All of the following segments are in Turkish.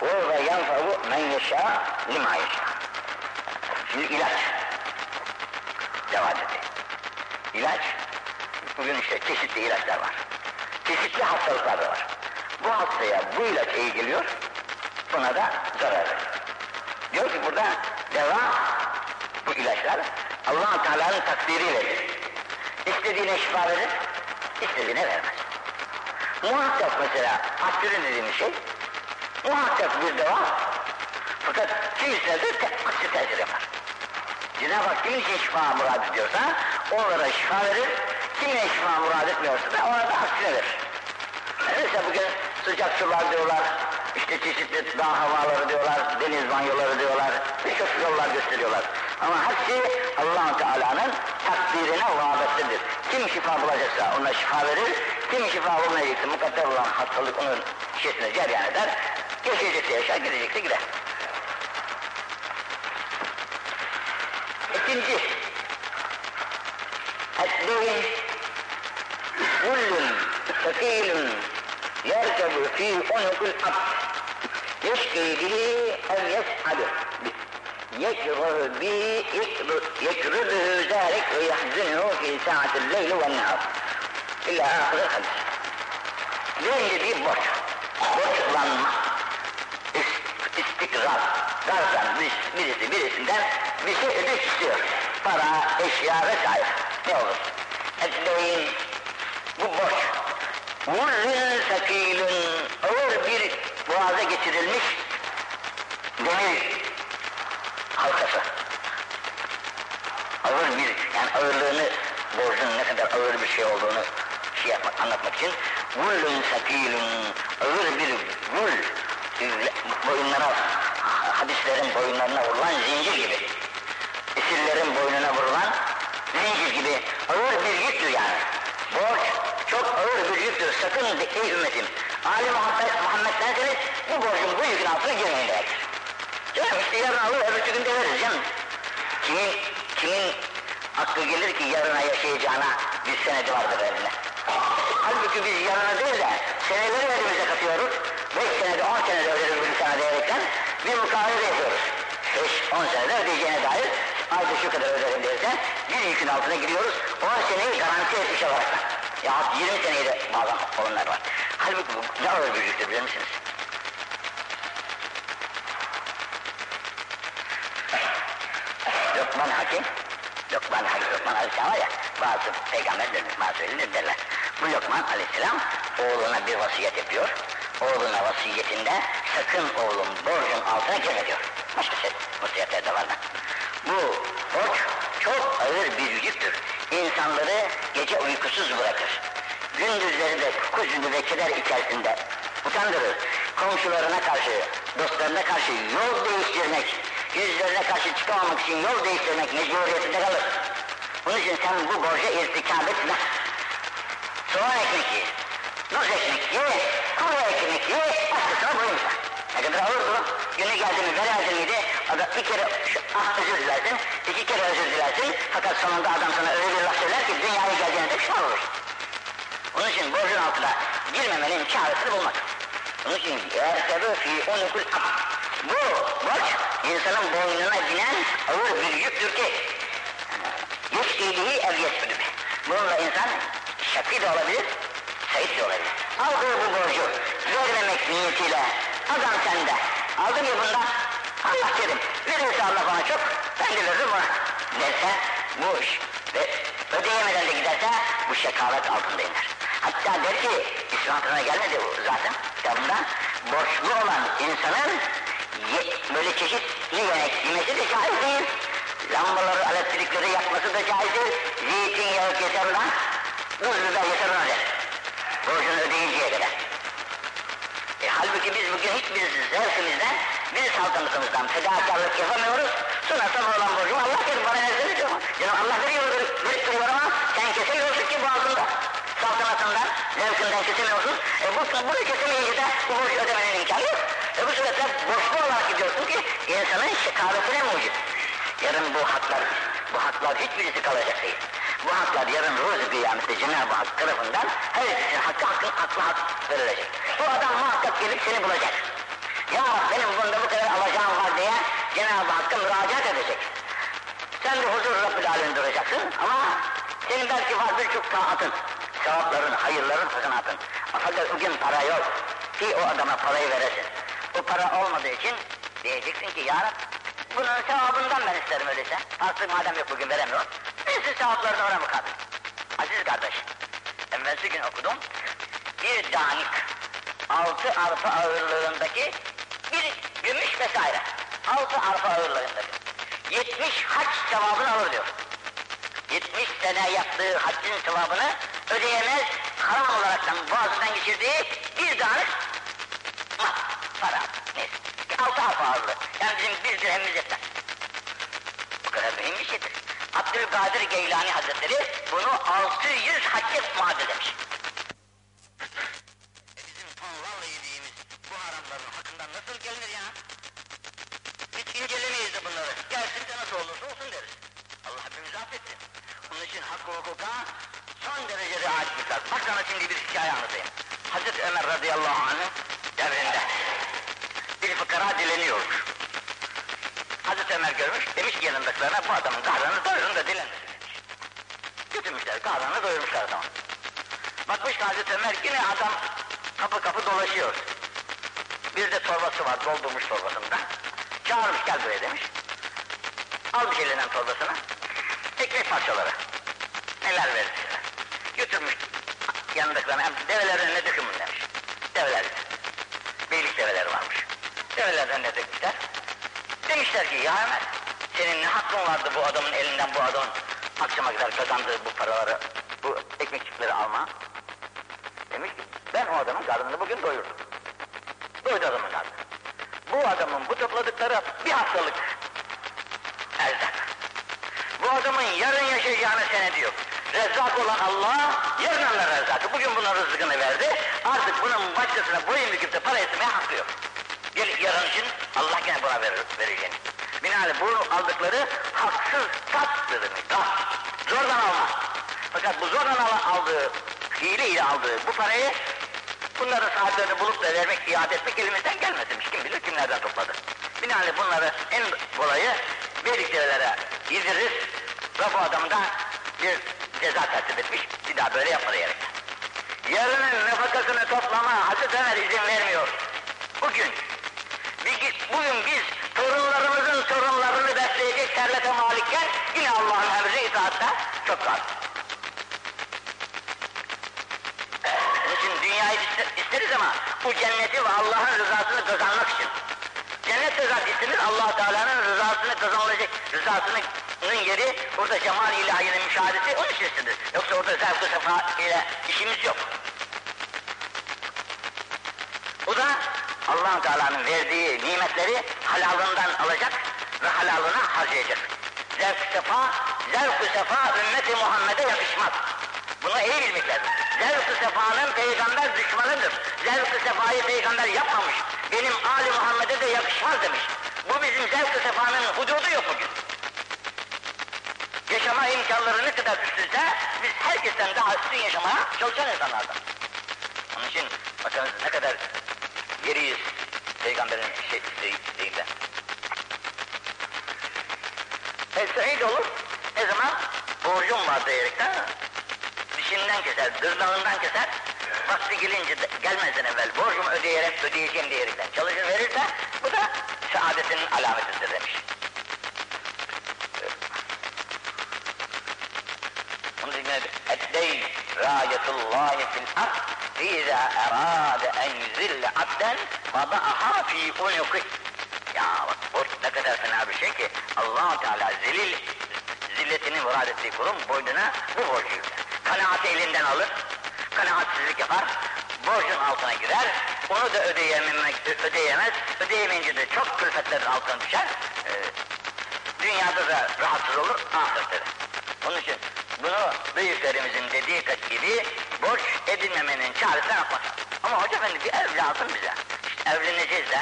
Orada yanfa'u men yeşâ lima yeşâ. Şimdi ilaç. Deva dedi. İlaç. Bugün işte çeşitli ilaçlar var. Çeşitli hastalıklar da var. Bu hastaya bu ilaç iyi geliyor, buna da zarar verir. Diyor ki burada deva bu ilaçlar allah Teala'nın takdiriyle İstediğine şifa verir, istediğine vermez. Muhakkak mesela aspirin dediğimiz şey muhakkak bir deva fakat kimisine de te aksi tesir yapar. Cenab-ı Hak için şifa murad ediyorsa onlara şifa verir, kimine şifa murad etmiyorsa da ona da aksine verir. Mesela bugün sıcak sular diyorlar, işte çeşitli dağ havaları diyorlar, deniz banyoları diyorlar, birçok yollar gösteriyorlar. Ama hepsi allah Teala'nın takdirine vabettedir. Kim şifa bulacaksa ona şifa verir, kim şifa bulmayacaksa mukadder olan hastalık onun şişesine ceryan eder, yaşayacaksa yaşar, gidecekse gider. İkinci, الدين كل ثقيل يركب في عنق الأرض يشكي به أو يسعد به يكره به يكرده ذلك ويحزنه في ساعة الليل والنهار إلى آخر الحديث Birinci bir borç, borçlanma, istikrar, gardan birisi birisinden bir şey ödünç istiyor. Para, eşya vesaire ne olur? Etleyin bu borç. Vurrün sakilün ağır bir boğaza geçirilmiş demir halkası. Ağır bir, yani ağırlığını, borcun ne kadar ağır bir şey olduğunu şey yapmak, anlatmak için vullun sakilun ağır bir vul boyunlara hadislerin boyunlarına vurulan zincir gibi esirlerin boynuna vurulan zincir gibi ağır bir yüktür yani. Borç çok ağır bir yüktür. Sakın ey ümmetim. Ali Muhammed, Muhammed derseniz bu borcun bu yükün altına girmeyin demektir. Canım işte yarın alır öbür gün de veririz canım. Kimin, kimin aklı gelir ki yarına yaşayacağına bir senedi vardır elinde. Halbuki biz yarına değil de seneleri elimize katıyoruz. Beş senede, on senede öderiz bu insana diyerekten bir mukavele yapıyoruz. Beş, on senede ödeyeceğine dair ayda şu kadar öderim dersen bir yükün altına giriyoruz. On seneyi garanti etmiş olarak. Ya 20 seneyi de bazen olanlar var. Halbuki bu ne ağır bilir misiniz? Lokman Hakim, Lokman Hakim, Lokman Aleyhisselam var ya, bazı peygamberlerimiz, ölüler derler. Bu Lokman Aleyhisselam oğluna bir vasiyet yapıyor. Oğluna vasiyetinde sakın oğlum borcun altına girme diyor. Başka şey, vasiyetler de var da. Bu borç çok ağır bir yüktür. İnsanları gece uykusuz bırakır. Gündüzleri de kuzunu ve keder içerisinde utandırır. Komşularına karşı, dostlarına karşı yol değiştirmek, yüzlerine karşı çıkamamak için yol değiştirmek mecburiyetinde kalır. Bunun için sen bu borca irtikab etme. Soğan ekmek ye, nuz ekmek ye, kuru ekmek ye, başkasına boyunca. Ne kadar durum. Günü geldi mi, veremedin miydi, adam bir kere ah özür dilersin, iki kere özür dilersin, fakat sonunda adam sana öyle bir laf söyler ki dünyaya geldiğinde pişman olur. Onun için borcun altına girmemenin çaresini bulmak. Onun için yerkebe fi unukul ab. Bu borç insanın boynuna binen ağır bir yüktür ki yekilihi ev yesbülü. Bununla insan şakî de olabilir, seyit de olabilir. Aldığı bu borcu vermemek niyetiyle adam sende. Aldım ya bundan Allah dedim. Verirse Allah bana çok ben de veririm ona. Derse bu iş ve ödeyemeden de giderse bu şekavet altında iner. Hatta der ki İslam'ına gelmedi bu zaten kitabında borçlu olan insanın ye, böyle çeşitli yemek yemesi de caiz değil. Lambaları, elektrikleri yakması da caizdir. Zeytinyağı ona, tuz biber yeter ona der. Borcunu ödeyinceye kadar. Halbuki biz bugün hiçbir zevkimizden, bir saltanatımızdan fedakarlık yapamıyoruz. Sonra sabah olan borcumu Allah verir bana ne verir diyor. Canım Allah veriyor, verip duruyor ama sen kesemiyorsun ki boğazında. Saltanatından, zevkinden kesemiyorsun. E bu, bunu kesemeyince de bu borcu ödemenin imkanı yok. E bu suretle borçlu olarak gidiyorsun ki insanın şekavetine mucit. Yarın bu haklar, bu haklar hiçbirisi kalacak değil. Bu haklar yarın ruh kıyamette Cenab-ı Hak tarafından her ikisinin hakkı hakkı aklı hak verilecek. Bu adam muhakkak gelip seni bulacak. Ya benim bunda bu kadar alacağım var diye Cenab-ı Hakk'a müracaat edecek. Sen de huzur Rabbül Alemin duracaksın ama senin belki var birçok taatın, sevapların, hayırların, sakınatın. Fakat bugün para yok ki o adama parayı veresin. Bu para olmadığı için diyeceksin ki Ya Rab bunun sevabından ben isterim öyleyse. Artık madem yok bugün veremiyorum. Neyse sevaplarını ona mukabil. Aziz kardeş, evvelsi gün okudum. Bir canik, altı arpa ağırlığındaki bir gümüş vesaire. Altı arpa ağırlığındaki. 70 hac sevabını alır diyor. 70 sene yaptığı haccın sevabını ödeyemez, haram olaraktan boğazından geçirdiği bir tane mal, para, neyse. Altı harf ağırlığı. Yani bizim bir dirhemimiz yetmez. Bu kadar mühim bir şeydir. Abdülkadir Geylani Hazretleri bunu 600 hacca muadil demiş. E bizim tonlarla yediğimiz bu haramların hakkından nasıl gelinir ya? Hiç incelemeyiz de bunları. Gelsin de nasıl olursa olsun deriz. Allah hepimizi affetsin. Bunun için hakkı hukuka son derece riayetlikler. Bak sana şimdi bir hikaye anlatayım. Hazreti Ömer radıyallahu anh'ın devrinde bir fıkara dileniyormuş. Hazreti Ömer görmüş, demiş ki yanındakilerine bu adamın karnını doyurun da dilenmesin demiş. Götürmüşler, karnını doyurmuşlar adamın. Bakmış ki Hazreti Ömer yine adam kapı kapı dolaşıyor. Bir de torbası var, doldurmuş torbasında. Çağırmış gel buraya demiş. Almış elinden torbasını. Ekmek parçaları. Neler verirse. Götürmüş yanındakilerine hem develerin önüne dökün bunu demiş. Develer. Beylik develeri varmış. Develerden önüne dökmüşler. Demişler ki ya Ömer senin ne hakkın vardı bu adamın elinden bu adamın akşama kadar kazandığı bu paraları, bu ekmekçikleri alma. Demiş ki ben o adamın karnını bugün doyurdum. Doydu adamın karnını. Bu adamın bu topladıkları bir haftalık erzak. Bu adamın yarın yaşayacağını sene diyor. Rezzak olan Allah yarın Allah rezzakı. Bugün buna rızkını verdi. Artık bunun başkasına boyun büküp de para etmeye hakkı yok. Gel yarın için Allah gene buna verir, vereceğini. Binaenaleyh bu aldıkları haksız tattır. Gasp. Zordan alma. Fakat bu zordan al- aldığı, hileyle aldığı bu parayı bunları sahiplerini bulup da vermek, iade etmek elimizden gelmesinmiş. Kim bilir kimlerden topladı. Binaenaleyh bunları en kolayı verdiklerine yediririz ve bu adamı da bir ceza tertip etmiş. Bir daha böyle yapma diyerek. Yarının nefakasını toplama Hazreti Ömer izin vermiyor. Bugün, bugün biz torunlarımızın torunlarını besleyecek servete malikken yine Allah'ın emri itaatte çok kaldı. Onun için dünyayı iste- isteriz ama bu cenneti ve Allah'ın rızasını kazanmak için. Cennet rızası isteriz allah Teala'nın rızasını kazanılacak, rızasının yeri orada cemal ilahinin müşahadesi onun için istedir. Yoksa orada zevk-ı sefa ile işimiz yok. Bu da allah Teala'nın verdiği nimetleri halalından alacak ve halalına harcayacak. Zevk-ı sefa, zevk-ı sefa ümmeti Muhammed'e yakışmaz. Bunu iyi bilmek lazım. Zevk-ı sefanın peygamber düşmanıdır. Zevk-ı sefayı peygamber yapmamış. Benim Ali Muhammed'e de yakışmaz demiş. Bu bizim zevk-ı sefanın hududu yok bugün. Yaşama imkanları ne kadar üstünse biz herkesten daha üstün yaşamaya çalışan insanlardan. Onun için bakınız ne kadar geriyiz peygamberin şey, şey, isteğinden. El-Sa'id olur. Ne zaman? Borcum var diyerekten dişinden keser, dırnağından keser vakti gelince de, gelmezden evvel borcumu ödeyerek ödeyeceğim diyerekten çalışır verirse bu da saadetinin alametidir demiş. Onun için Eddey râyetullâhi fil ard fîzâ erâde en yüzille abden vada'ahâ fî unukih. Ya bak bu ne kadar fena bir şey ki allah Teala zelil zilletini murad ettiği kulun boynuna bu borcu yükler. Kanaati elinden alır, kanaatsizlik yapar, borcun altına girer, onu da ödeyememek, ödeyemez, ödeyemeyince de çok külfetlerin altına düşer, ee, dünyada da rahatsız olur, ahirette de. Onun için bunu büyüklerimizin dediği gibi borç edinmemenin çaresine yapmak. Ama hoca efendi bir ev lazım bize. İşte evleneceğiz de,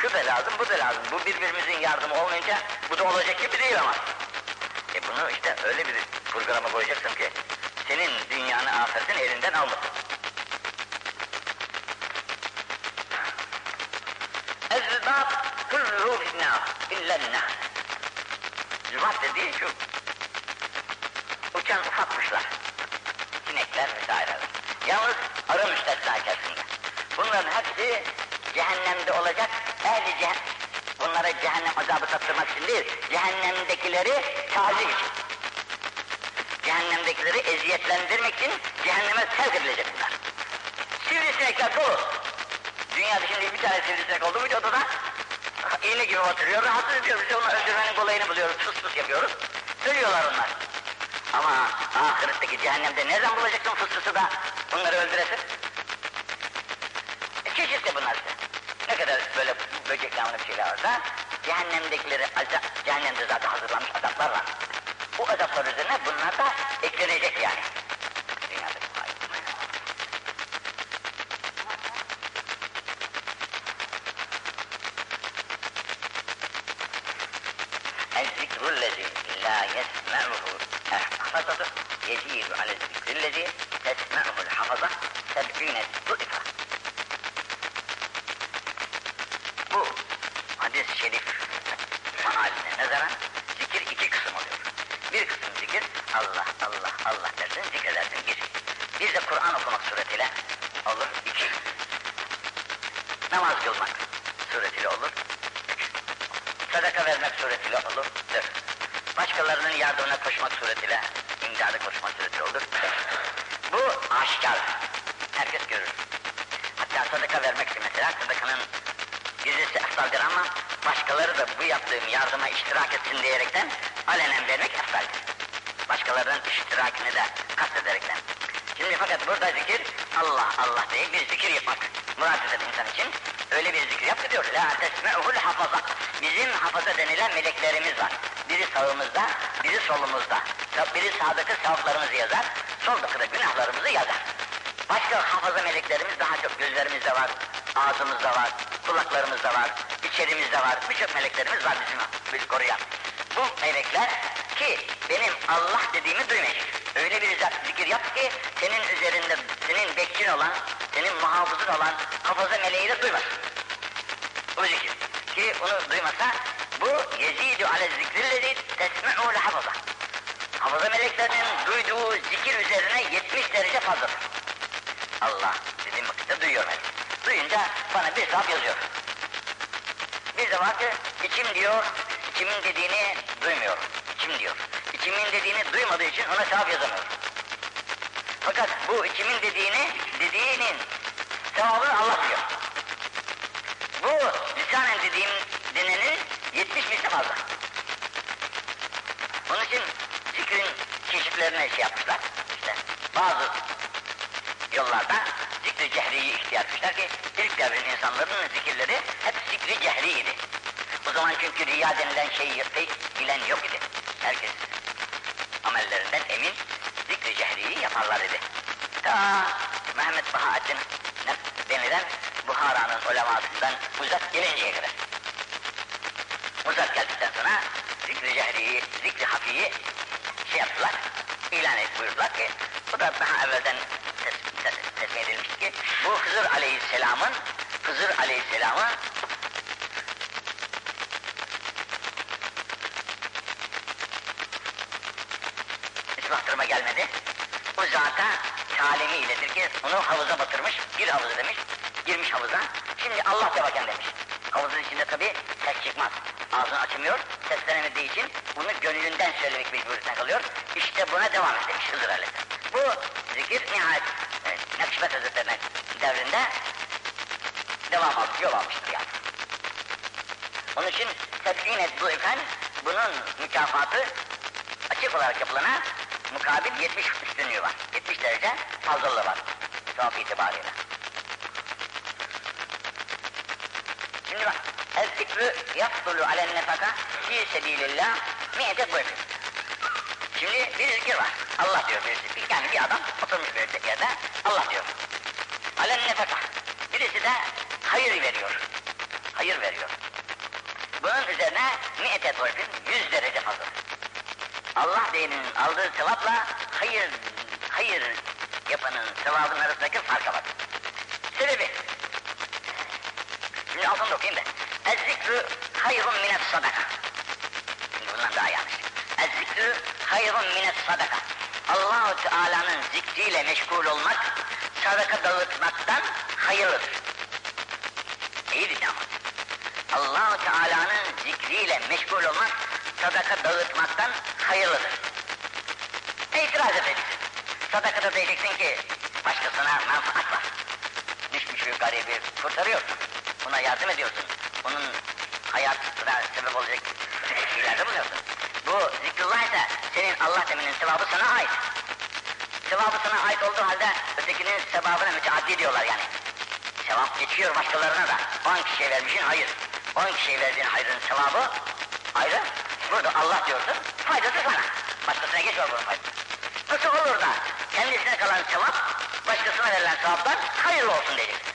şu da lazım, bu da lazım. Bu birbirimizin yardımı olmayınca bu da olacak gibi değil ama. E bunu işte öyle bir programa koyacaksın ki senin dünyanı ahiretin elinden almasın. Ezbab kullu fitna illenna. Zübat dediği şu, uçan ufak kuşlar, sinekler vesaireler. Yalnız arı müstesna içerisinde. Bunların hepsi cehennemde olacak, ehli cehennem, bunlara cehennem azabı tattırmak için değil, cehennemdekileri tazim için. Cehennemdekileri eziyetlendirmek için cehenneme sevk edilecek bunlar. Sivrisinekler dolu. Dünyada şimdi bir tane sivrisinek oldu muydu odada? İğne gibi batırıyor, rahatsız ediyor. Biz onu öldürmenin kolayını buluyoruz, fıs fıs yapıyoruz. Ölüyorlar onlar. Ama ahiretteki cehennemde nereden bulacaksın fıstısı da bunları öldüresin? E, çeşit bunlar işte. Ne kadar böyle böcek namlı bir şeyler varsa, cehennemdekileri, cehennemde zaten hazırlanmış azaplar var. Bu azaplar üzerine bunlar da eklenecek yani. Ki benim Allah dediğimi duymayacak. Öyle bir zikir yap ki senin üzerinde, senin bekçin olan, senin muhafızın olan hafaza meleği de duymaz. Bu zikir. Ki onu duymasa bu yezidu ale zikrillezi tesme'u hafaza. Hafaza meleklerinin duyduğu zikir üzerine 70 derece fazladır. Allah dediğim vakitte duyuyor melek. Duyunca bana bir sevap yazıyor. Bir de var ki içim diyor, içimin dediğini duymuyorum. İçim diyor. İçimin dediğini duymadığı için ona sevap yazamıyorum. Fakat bu içimin dediğini, dediğinin sevabını Allah diyor. Bu lisanen dediğim denenin 70 misli fazla. Onun için zikrin çeşitlerine şey yapmışlar. İşte bazı yollarda zikri cehriyi ihtiyar etmişler ki ilk devrin insanların zikirleri hep zikri cehriydi. O zaman çünkü riya denilen şeyi pek bilen yok idi. Herkes amellerinden emin zikri cehriyi yaparlar idi. Ta Mehmet Bahaettin denilen Buhara'nın ulemasından uzak gelinceye kadar. Uzak geldikten sonra zikri cehriyi, zikri hafiyi şey yaptılar, ilan et buyurdular ki bu da daha evvelden tesmih edilmişti ki bu Hızır Aleyhisselam'ın Hızır Aleyhisselam'ı hiç baktırma gelmedi. Bu zata ki onu havuza batırmış, bir havuza demiş, girmiş havuza. Şimdi Allah de demiş. Havuzun içinde tabi ses çıkmaz. Ağzını açmıyor, seslenemediği için bunu gönlünden söylemek mecburiyetine kalıyor. İşte buna devam et demiş Hızır Aleyhisselam. Bu zikir nihayet e, Nakşibet Hazretleri'nin devrinde devam almış, yol almıştır yani. Onun için tedbine duifen bunun mükafatı açık olarak yapılana mukabil 70 üstünlüğü var. 70 derece fazlalığı var. Sevap itibariyle. Şimdi bak. El-zikrü yafdulu alen nefaka fi sebilillah miyete buyurun. Şimdi bir zikir var. Allah diyor birisi. Yani bir adam oturmuş bir yerde Allah diyor. Alen nefaka. Birisi de hayır veriyor. Hayır veriyor. Bunun üzerine miyete buyurun. Yüz derece fazla. Allah dininin aldığı sevapla hayır, hayır yapanın sevabının arasındaki farka bak. Sebebi. Şimdi altını okuyayım da. Ez-zikrü hayrun mines sadaka. Şimdi bundan daha yanlış. Ez-zikrü hayrun mines sadaka. Allahu Teala'nın zikriyle meşgul olmak sadaka dağıtmaktan hayırlıdır. İyi dinle ama. Allahu Teala'nın zikriyle meşgul olmak sadaka dağıtmaktan hayırlıdır. İtiraz edeceksin. Sadakada diyeceksin ki başkasına menfaat var. Düşmüş bir garibi kurtarıyorsun. Buna yardım ediyorsun. Onun hayatına sebep olacak şeylerde bulunuyorsun. Bu zikrullah ise senin Allah deminin sevabı sana ait. Sevabı sana ait olduğu halde ötekinin sevabına müteaddi diyorlar yani. Sevap geçiyor başkalarına da. 10 kişiye vermişsin hayır. 10 kişiye verdiğin hayrın sevabı ayrı. Burada Allah diyorsun, faydası sana. Başkasına geçiyor bunun faydası. Nasıl olur da kendisine kalan sevap, başkasına verilen sevaptan hayırlı olsun diyeceksin.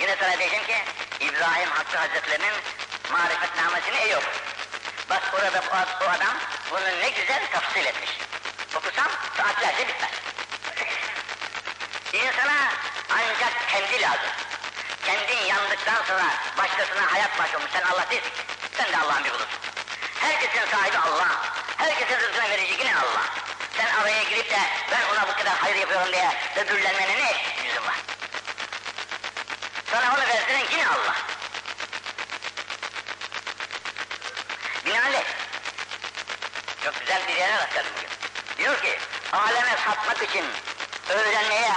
Yine sana diyeceğim ki, İbrahim Hakkı Hazretlerinin marifetnamesini iyi oku. Bak orada bu adam bunu ne güzel tafsil etmiş. Okusam saatlerce bitmez. İnsana ancak kendi lazım. Kendin yandıktan sonra başkasına hayat başlamış. Sen Allah değilsin. Sen de Allah'ın bir kulusun. Herkesin sahibi Allah. Herkesin rızkını verici yine Allah. Sen araya girip de ben ona bu kadar hayır yapıyorum diye ödüllenmene ne yüzün var? Sana onu versin yine Allah. Binaenaleyh. Çok güzel bir yere rastladım bugün. Diyor ki, aleme satmak için öğrenmeye,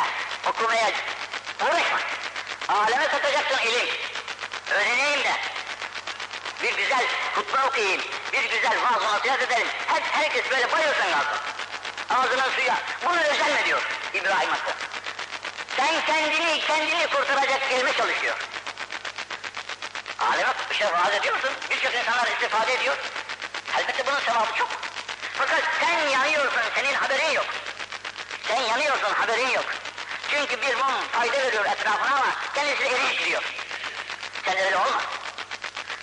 okumaya uğraşma. Satacaksın ilim. Öğreneyim de. Bir güzel hutbe okuyayım, bir güzel vaaz nasihat edelim. Hep herkes böyle bayılsın kalsın. Ağzının suya. Bunu özenme diyor İbrahim Hakkı. Sen kendini, kendini kurtaracak kelime çalışıyor. Aleme şey vaaz ediyorsun, birçok insanlar istifade ediyor. Elbette bunun sevabı çok. Fakat sen yanıyorsun, senin haberin yok. Sen yanıyorsun, haberin yok. Çünkü bir mum fayda veriyor etrafına ama kendisi eriyip gidiyor. Sen öyle olma.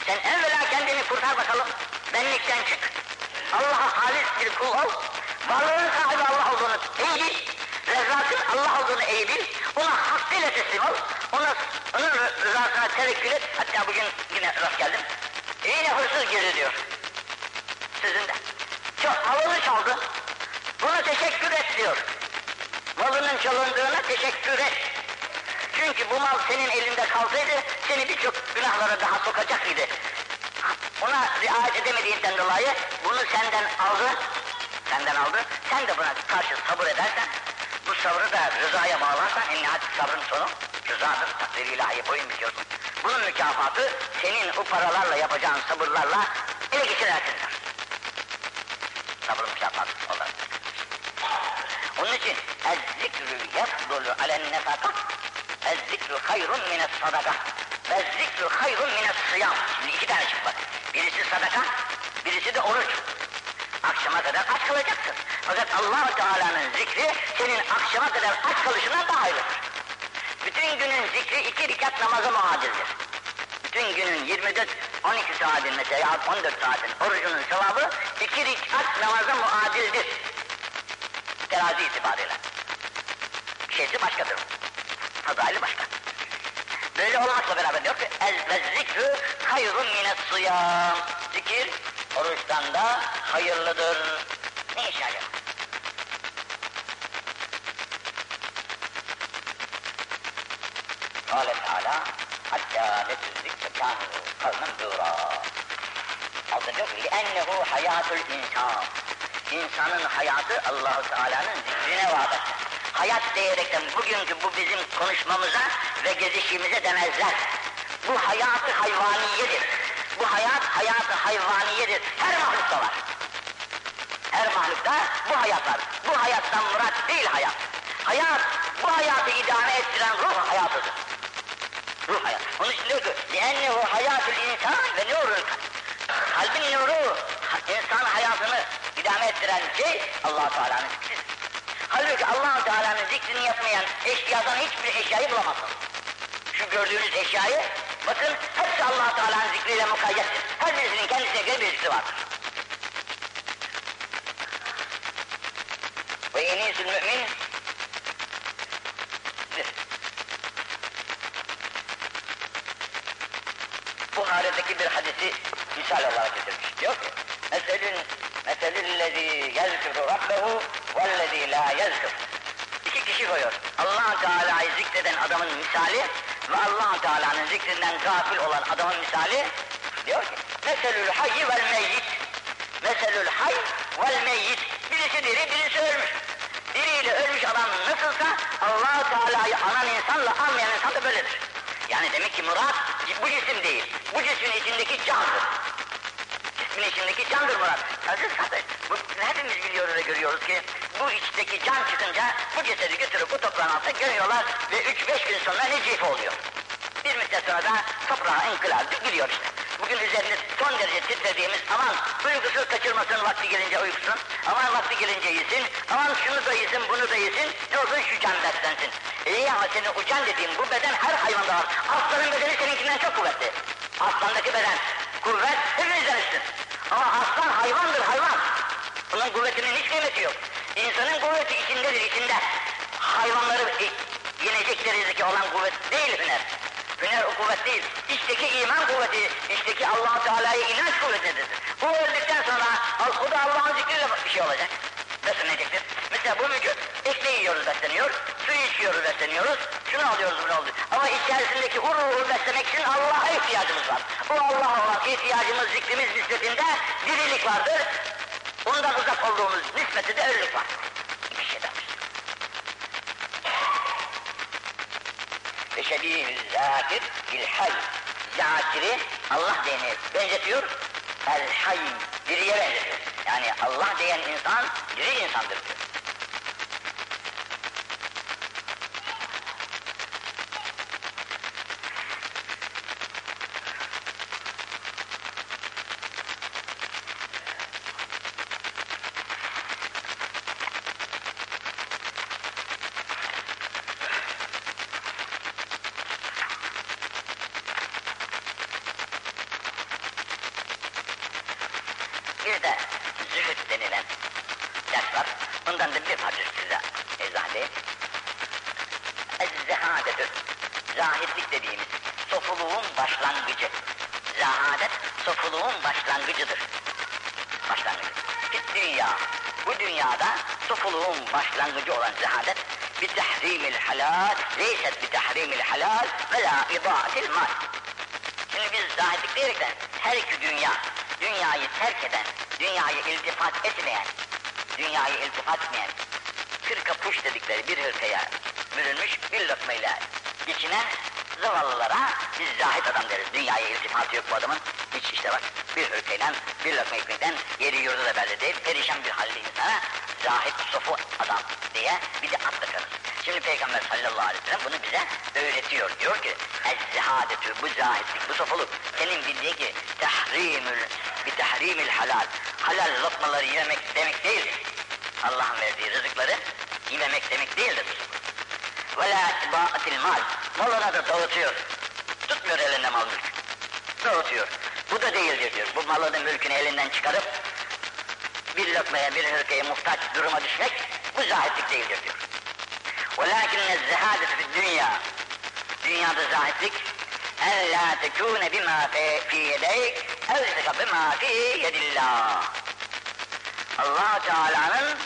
Sen evvela kendini kurtar bakalım. Benlikten çık. Allah'a halis bir kul ol. Varlığın sahibi Allah olduğunu iyi bil. Rezzakın Allah olduğunu iyi bil. Ona hakkıyla teslim ol. Ona, onun rızasına tevekkül et. Hatta bugün yine rast geldim. Yine hırsız girdi diyor. Sizin de. Çok malını çaldı. Buna teşekkür et diyor. Malının çalındığına teşekkür et. Çünkü bu mal senin elinde kalsaydı seni birçok günahlara daha sokacak idi. Ona riayet edemediğinden dolayı bunu senden aldı. Senden aldı. Sen de buna karşı sabır edersen, bu sabrı da rızaya bağlarsan, nihayet sabrın sonu rızadır. Takdir ilahi boyun büküyorsun. Bunun mükafatı senin o paralarla yapacağın sabırlarla ele geçirersinler. Sabrın mükafatı olarak. Onun el-zikrü yafdulu alen nefakat el-zikrü hayrun mines sadaka el-zikrü hayrun mines sıyam Şimdi iki tane çık bak. Birisi sadaka, birisi de oruç. Akşama kadar aç kalacaksın. Fakat allah Teala'nın zikri senin akşama kadar aç kalışından daha hayırlıdır. Bütün günün zikri iki rekat namaza muadildir. Bütün günün 24, 12 saatin mesela 14 saatin orucunun sevabı iki rekat namaza muadildir terazi itibariyle. Şeysi başkadır. Fadaili başka. Böyle olmakla beraber diyor ki el ve zikrü hayrun mine sıyam. Zikir oruçtan da hayırlıdır. Ne iş acaba? Kâle Teala hatta nesüzzikse kâhu kavmen dûrâ. Altı diyor ki ennehu hayatul insan. İnsanın hayatı Allahu Teala'nın zikrine vardır Hayat diyerekten bugünkü bu bizim konuşmamıza ve gezişimize demezler. Bu hayatı hayvaniyedir. Bu hayat hayatı hayvaniyedir. Her mahlukta var. Her mahlukta bu hayat var. Bu hayattan murat değil hayat. Hayat, bu hayatı idame ettiren ruh hayatıdır. Ruh hayat. Onun için diyor ki, لِأَنَّهُ حَيَاتُ الْاِنْسَانِ ve nurul Kalbin nuru, insan hayatını idame ettiren şey allah Teala'nın zikridir. Halbuki allah Teala'nın zikrini yapmayan eşyadan hiçbir eşyayı bulamazsın. Şu gördüğünüz eşyayı, bakın hepsi allah Teala'nın zikriyle mukayyettir. Her birisinin kendisine göre bir zikri vardır. Ve enisul mümin Buhari'deki bir hadisi misal olarak getirmiş. Diyor ki, meselün Meselüllezî yezkuru rabbehu vellezî la yezkur. İki kişi koyuyor. allah Teala'yı zikreden adamın misali ve allah Teala'nın zikrinden gafil olan adamın misali diyor ki vel meyyit Meselül hay vel meyyit Birisi diri, birisi ölmüş. Diriyle ölmüş adam nasılsa allah Teala'yı anan insanla anlayan insan da böyledir. Yani demek ki murat bu cisim değil. Bu cismin içindeki candır. Cismin içindeki candır murat. Aziz kardeş, bu, hepimiz biliyoruz ve görüyoruz ki bu içteki can çıkınca bu cesedi götürüp bu toprağın altına gömüyorlar ve üç beş gün sonra necif oluyor. Bir müddet sonra da toprağa inkılap gidiyor işte. Bugün üzerinde son derece titrediğimiz aman uykusu kaçırmasın vakti gelince uykusun, aman vakti gelince yesin, aman şunu da yesin bunu da yesin, ne olsun şu can beslensin. İyi ama senin o can dediğin bu beden her hayvanda var. Aslanın bedeni seninkinden çok kuvvetli. Aslandaki beden kuvvet hepimizden üstün. Ama aslan hayvandır hayvan. Bunun kuvvetinin hiç kıymeti yok. İnsanın kuvveti içindedir içinde. Hayvanları yenecek rizki olan kuvvet değil hüner. Hüner o kuvvet değil. İçteki iman kuvveti, içteki allah Teala'ya inanç kuvvetidir. Bu öldükten sonra o da Allah'ın zikriyle bir şey olacak. Beslenecektir. Mesela bu vücut ekmeği yiyoruz besleniyor, su içiyoruz besleniyoruz, şunu alıyoruz bunu alıyoruz. Ama içerisindeki o ruhu beslemek için Allah'a ihtiyacımız var. Bu Allah'a olan ihtiyacımız zikrimiz nispetinde dirilik vardır. Ondan uzak olduğumuz nispeti de ölülük var. Bir şey demiş. Ve şebihül zakir bil hay. Zakiri Allah diyene benzetiyor. El hay diriye benzetiyor. Yani Allah diyen insan diri insandır diyor. Bir de zühd denilen ders var. Ondan da bir hadis size izah edeyim. Ez-zehadetü, zahidlik dediğimiz sofuluğun başlangıcı. Zahadet, sofuluğun başlangıcıdır. Başlangıcı. Fit dünya, bu dünyada sofuluğun başlangıcı olan zehadet, bi tahrimil halal, leyset bi tahrimil halal ve la idaatil mal. Şimdi biz zahidlik diyerekten her iki dünya, dünyayı terk eden, dünyayı iltifat etmeyen, dünyayı etmeyen, kırka puş dedikleri bir hırkaya bürünmüş bir lokmayla geçinen zavallılara biz zahid adam deriz. Dünyaya iltifatı yok bu adamın. Hiç işte bak bir hırkayla bir lokma ekmekten yeri yurdu da belli değil. Perişan bir halde insana zahid sofu adam diye bir de ad takarız. Şimdi Peygamber sallallahu aleyhi ve sellem bunu bize öğretiyor. Diyor ki Ez-zehadetü bu zahidlik, bu sofuluk senin bildiğin ki tahrimül, bir tahrimil halal. Halal lokmaları yemek demek değildir. Allah'ın verdiği rızıkları yememek demek değildir. Ve la itbaatil mal. Malına da dağıtıyor. Tutmuyor elinde mal mülk. Dağıtıyor. Bu da değildir diyor. Bu malının mülkünü elinden çıkarıp bir lokmaya bir hırkaya muhtaç duruma düşmek bu zahitlik değildir diyor. وَلَاكِنَّ الزَّهَادَةِ فِي الدُّنْيَا Dünyada zahitlik en la tekune bima fi yedeyk evzika bima fi yedillah. allah Teala'nın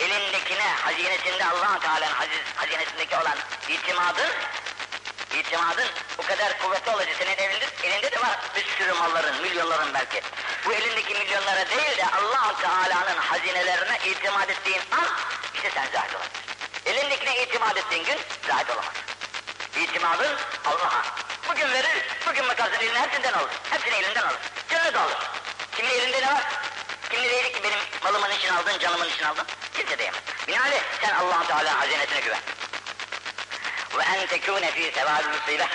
elindekine, hazinesinde allah Teala'nın hazinesindeki olan itimadın, itimadın o kadar kuvvetli olacak. Senin elinde, elinde de var bir sürü malların, milyonların belki. Bu elindeki milyonlara değil de allah Teala'nın hazinelerine itimat ettiğin an, işte sen zahid olacaksın. Elindekine itimat ettiğin gün zahid olamazsın. İtimadın Allah'a. Bugün verir, bugün bakarsın eline hepsinden alır. Hepsini elinden alır. Canını da alır. Kimin elinde ne var? Kim diyecek ki benim malımın için aldın, canımın için aldın? Kimse diyemez. Binaenaleyh sen allah Teala hazinesine güven. Ve en tekûne fî sevâlü musibeh.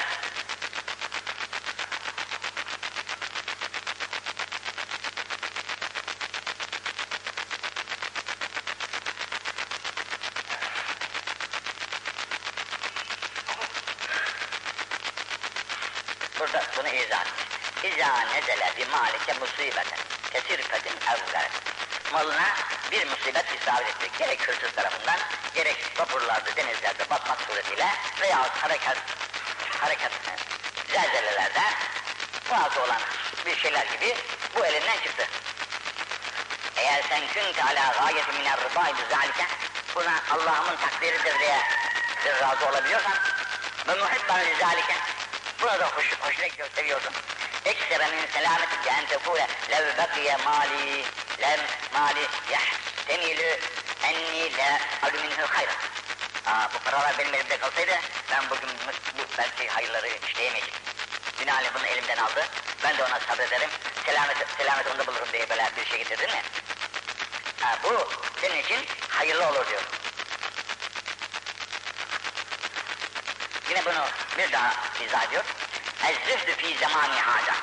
Burada bunu izah etmiş. İzâ nezele bi malike musibeten kesirkatin evgar. Malına bir musibet isabet etti. Gerek hırsız tarafından, gerek vapurlarda, denizlerde batmak suretiyle veya hareket, hareket zelzelelerde bazı olan bir şeyler gibi bu elinden çıktı. Eğer sen künte ala gayeti miner rıdâi bizalike, buna Allah'ımın takdiridir diye razı olabiliyorsan, ve muhibben lizalike, buna da hoş, hoşuna gidiyor, seviyorsun. Eksere min selameti en tekule lev bekiye mali, lem mali yahtemilu enni la alu minhu hayra. Aa, bu paralar benim elimde kalsaydı ben bugün bu, belki hayırları işleyemeyecektim. Binaenaleyh bunu elimden aldı. Ben de ona sabrederim. Selamet, selamet onda bulurum diye böyle bir şey getirdin mi? Ha, bu senin için hayırlı olur diyor. Yine bunu bir daha izah ediyor. Ez-zühdü fî zamani hâdâ.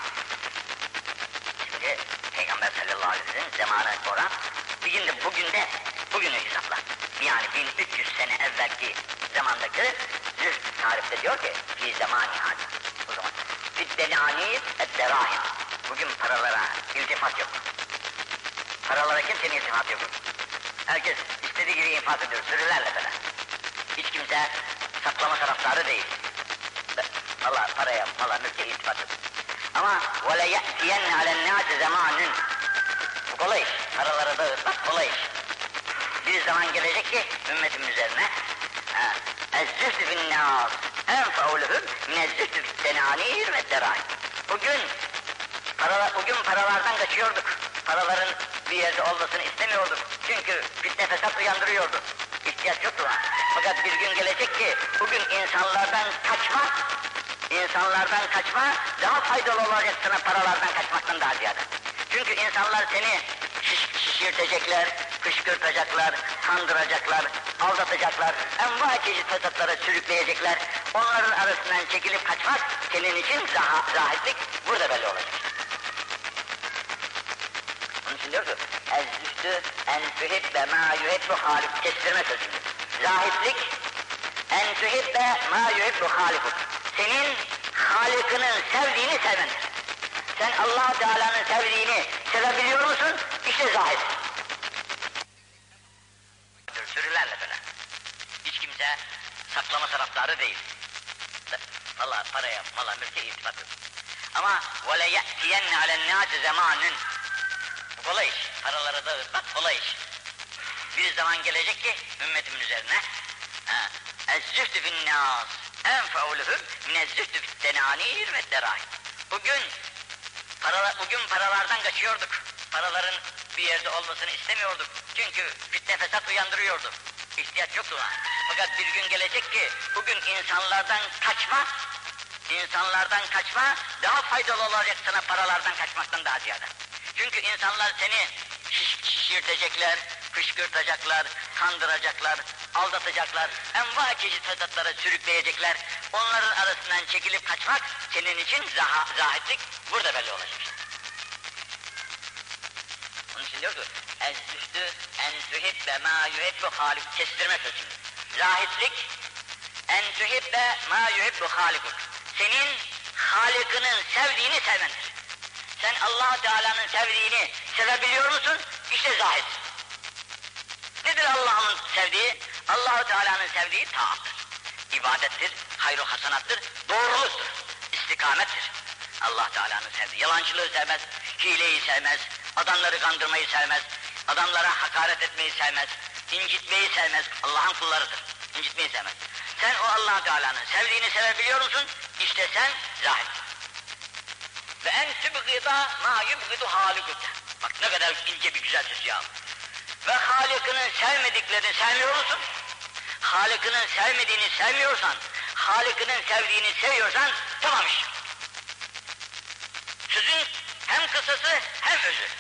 Şimdi Peygamber sallallahu aleyhi ve sellem zamanı sonra bir günde bugün de bugünü hesapla. Yani 1300 sene evvelki zamandaki zühd tarifte diyor ki fî zamani hâdâ. O zaman fiddenânis edderâhim. Bugün paralara iltifat yok. Paralara kimsenin iltifat yok. Herkes istediği gibi infaz ediyor, sürülerle böyle. Hiç kimse saklama taraftarı değil. Allah paraya, mala, mülke iltifat yok. Ama وَلَا يَأْتِيَنَّ عَلَى النَّاسِ زَمَانٍ Bu kolay iş. paraları dağıtmak kolay iş. Bir zaman gelecek ki ümmetim üzerine ezzühtü bin nâs en faulühüm minezzühtü bin denânîr ve derâin. Bugün, paralar, bugün paralardan kaçıyorduk. Paraların bir yerde olmasını istemiyorduk. Çünkü fitne fesat uyandırıyordu. İhtiyaç yoktu ona. Fakat bir gün gelecek ki bugün insanlardan kaçma, insanlardan kaçma daha faydalı olacaksına paralardan kaçmaktan daha ziyade. Çünkü insanlar seni şişirtecekler, kışkırtacaklar, kandıracaklar, aldatacaklar, enva çeşit fesatlara sürükleyecekler. Onların arasından çekilip kaçmak senin için zah zahitlik burada belli olacak. Onun için diyor ki, Ez-zühtü en tuhibbe ma yuhibbu halik. Kestirme sözü. Zahitlik en tuhibbe ma yuhibbu halikuk. Senin Halık'ının sevdiğini sevmendir. Sen allah Teala'nın sevdiğini sevebiliyor musun? İşte zahit. Sürülerle böyle. Hiç kimse saklama taraftarı değil. Allah paraya, mala, mülke iltifat yok. Ama وَلَا يَأْتِيَنَّ عَلَى النَّاسِ زَمَانٍ Bu kolay iş. Paraları dağıtmak kolay iş. Bir zaman gelecek ki ümmetimin üzerine اَزْزُهْدُ فِي النَّاسِ اَنْفَعُ لَهُمْ مِنَ الزُّهْدُ فِي التَّنَانِيرِ وَالدَّرَائِمِ Bugün paralar, bugün paralardan kaçıyorduk. Paraların bir yerde olmasını istemiyorduk. Çünkü fitne fesat uyandırıyordu. İhtiyaç yoktu ona. Fakat bir gün gelecek ki bugün insanlardan kaçma, insanlardan kaçma daha faydalı olacak sana paralardan kaçmaktan daha ziyade. Çünkü insanlar seni şiş, şişirtecekler, kışkırtacaklar, kandıracaklar, aldatacaklar, enva çeşit fesatlara sürükleyecekler. Onların arasından çekilip kaçmak senin için zah zahitlik burada belli olacak. Diyor ki, Ez-zühdü en tuhibbe ma yuhibbu halik. Kestirme sözü. Zahitlik, en tuhibbe ma yuhibbu halikuk. Senin Halık'ının sevdiğini sevmendir. Sen allah Teala'nın sevdiğini sevebiliyor musun? İşte zahit. Nedir Allah'ın sevdiği? Allahu Teala'nın sevdiği taattır. ibadettir, hayru hasanattır, doğruluktur, istikamettir. Allah Teala'nın sevdiği. Yalancılığı sevmez, hileyi sevmez, adamları kandırmayı sevmez, adamlara hakaret etmeyi sevmez, incitmeyi sevmez. Allah'ın kullarıdır. incitmeyi sevmez. Sen o Allah Teala'nın sevdiğini sevebiliyor musun? İşte sen zahid. Ve en tübgıda ma yubgıdu halikut. Bak ne kadar ince bir güzel söz ya. Ve Halık'ının sevmediklerini sevmiyor musun? Halık'ının sevmediğini sevmiyorsan, Halık'ının sevdiğini seviyorsan tamam iş. Sözün hem kısası hem özü.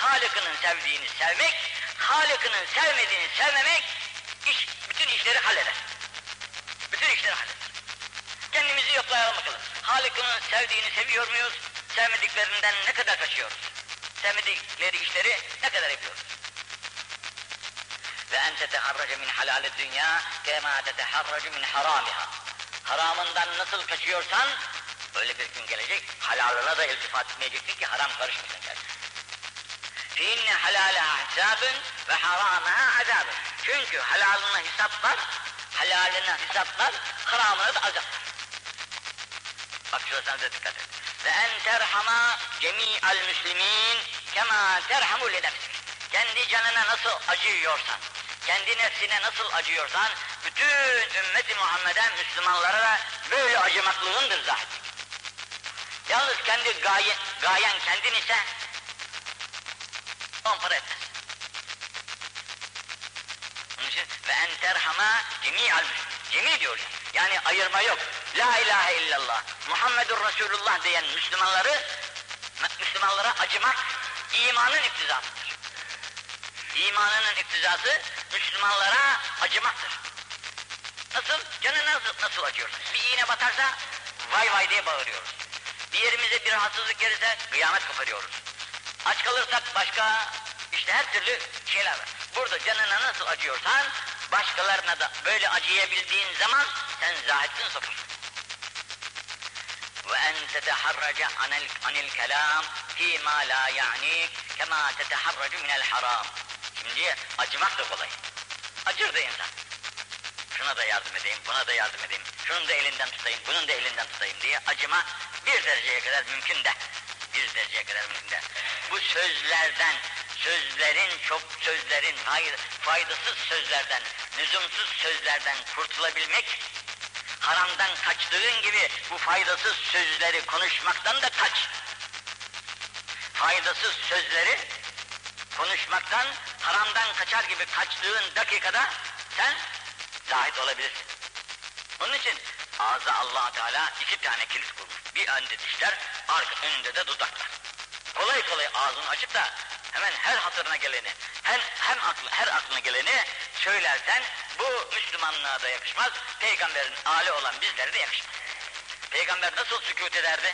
Halık'ının sevdiğini sevmek, Halık'ının sevmediğini sevmemek iş, bütün işleri halleder. Bütün işleri halleder. Kendimizi yoklayalım bakalım. Halık'ının sevdiğini seviyor muyuz? Sevmediklerinden ne kadar kaçıyoruz? Sevmedikleri işleri ne kadar yapıyoruz? ve en teteharrace min halal dünya kema teteharracu min haramiha. Haramından nasıl kaçıyorsan öyle bir gün gelecek halalına da iltifat etmeyeceksin ki haram karışmasın kendine. فَاِنَّ حَلَالَهَا حِسَابٌ ve haramaha azabun. Çünkü halalına hesaplar, halaline hesaplar, haramına da azap. Bak şurasına da dikkat et. Ve en terhama cemi'al müslimin kema terhamu li nefsik. kendi canına nasıl acıyorsan, kendi nefsine nasıl acıyorsan, bütün ümmeti Muhammed'e, Müslümanlara da böyle acımaklığındır zahid. Yalnız kendi gaye, gayen kendin ise onun için ve en terhama cemi'al Cemi diyor yani. Ayırma yok. La ilahe illallah. Muhammedur Resulullah diyen Müslümanları Müslümanlara acımak imanın iktizatıdır. İmanının iktizası Müslümanlara acımaktır. Nasıl? Canı nasıl, nasıl acıyor? Bir iğne batarsa vay vay diye bağırıyoruz. Bir yerimize bir rahatsızlık gelirse kıyamet koparıyoruz. Aç kalırsak başka işte her türlü şeyler var. Burada canına nasıl acıyorsan başkalarına da böyle acıyabildiğin zaman sen zahitsin. Ve en teteharrace anil, anil kelam fîmâ lâ ya'nik kemâ teteharracu minel haram. Şimdi acımak da kolay. Acır da insan. Şuna da yardım edeyim, buna da yardım edeyim, şunun da elinden tutayım, bunun da elinden tutayım diye acıma bir dereceye kadar mümkün de. Bir dereceye kadar mümkün de. Bu sözlerden, sözlerin, çok sözlerin, hayır, faydasız sözlerden, lüzumsuz sözlerden kurtulabilmek, haramdan kaçtığın gibi bu faydasız sözleri konuşmaktan da kaç. Faydasız sözleri konuşmaktan, haramdan kaçar gibi kaçtığın dakikada sen zahit olabilirsin. Onun için ağza allah Teala iki tane kilit kurmuş. Bir önde dişler, arka önünde de dudaklar. Kolay kolay ağzını açıp da hemen her hatırına geleni, hem, hem aklı, her aklına geleni söylersen bu Müslümanlığa da yakışmaz, peygamberin âli olan bizlere de yakışmaz. Peygamber nasıl sükut ederdi?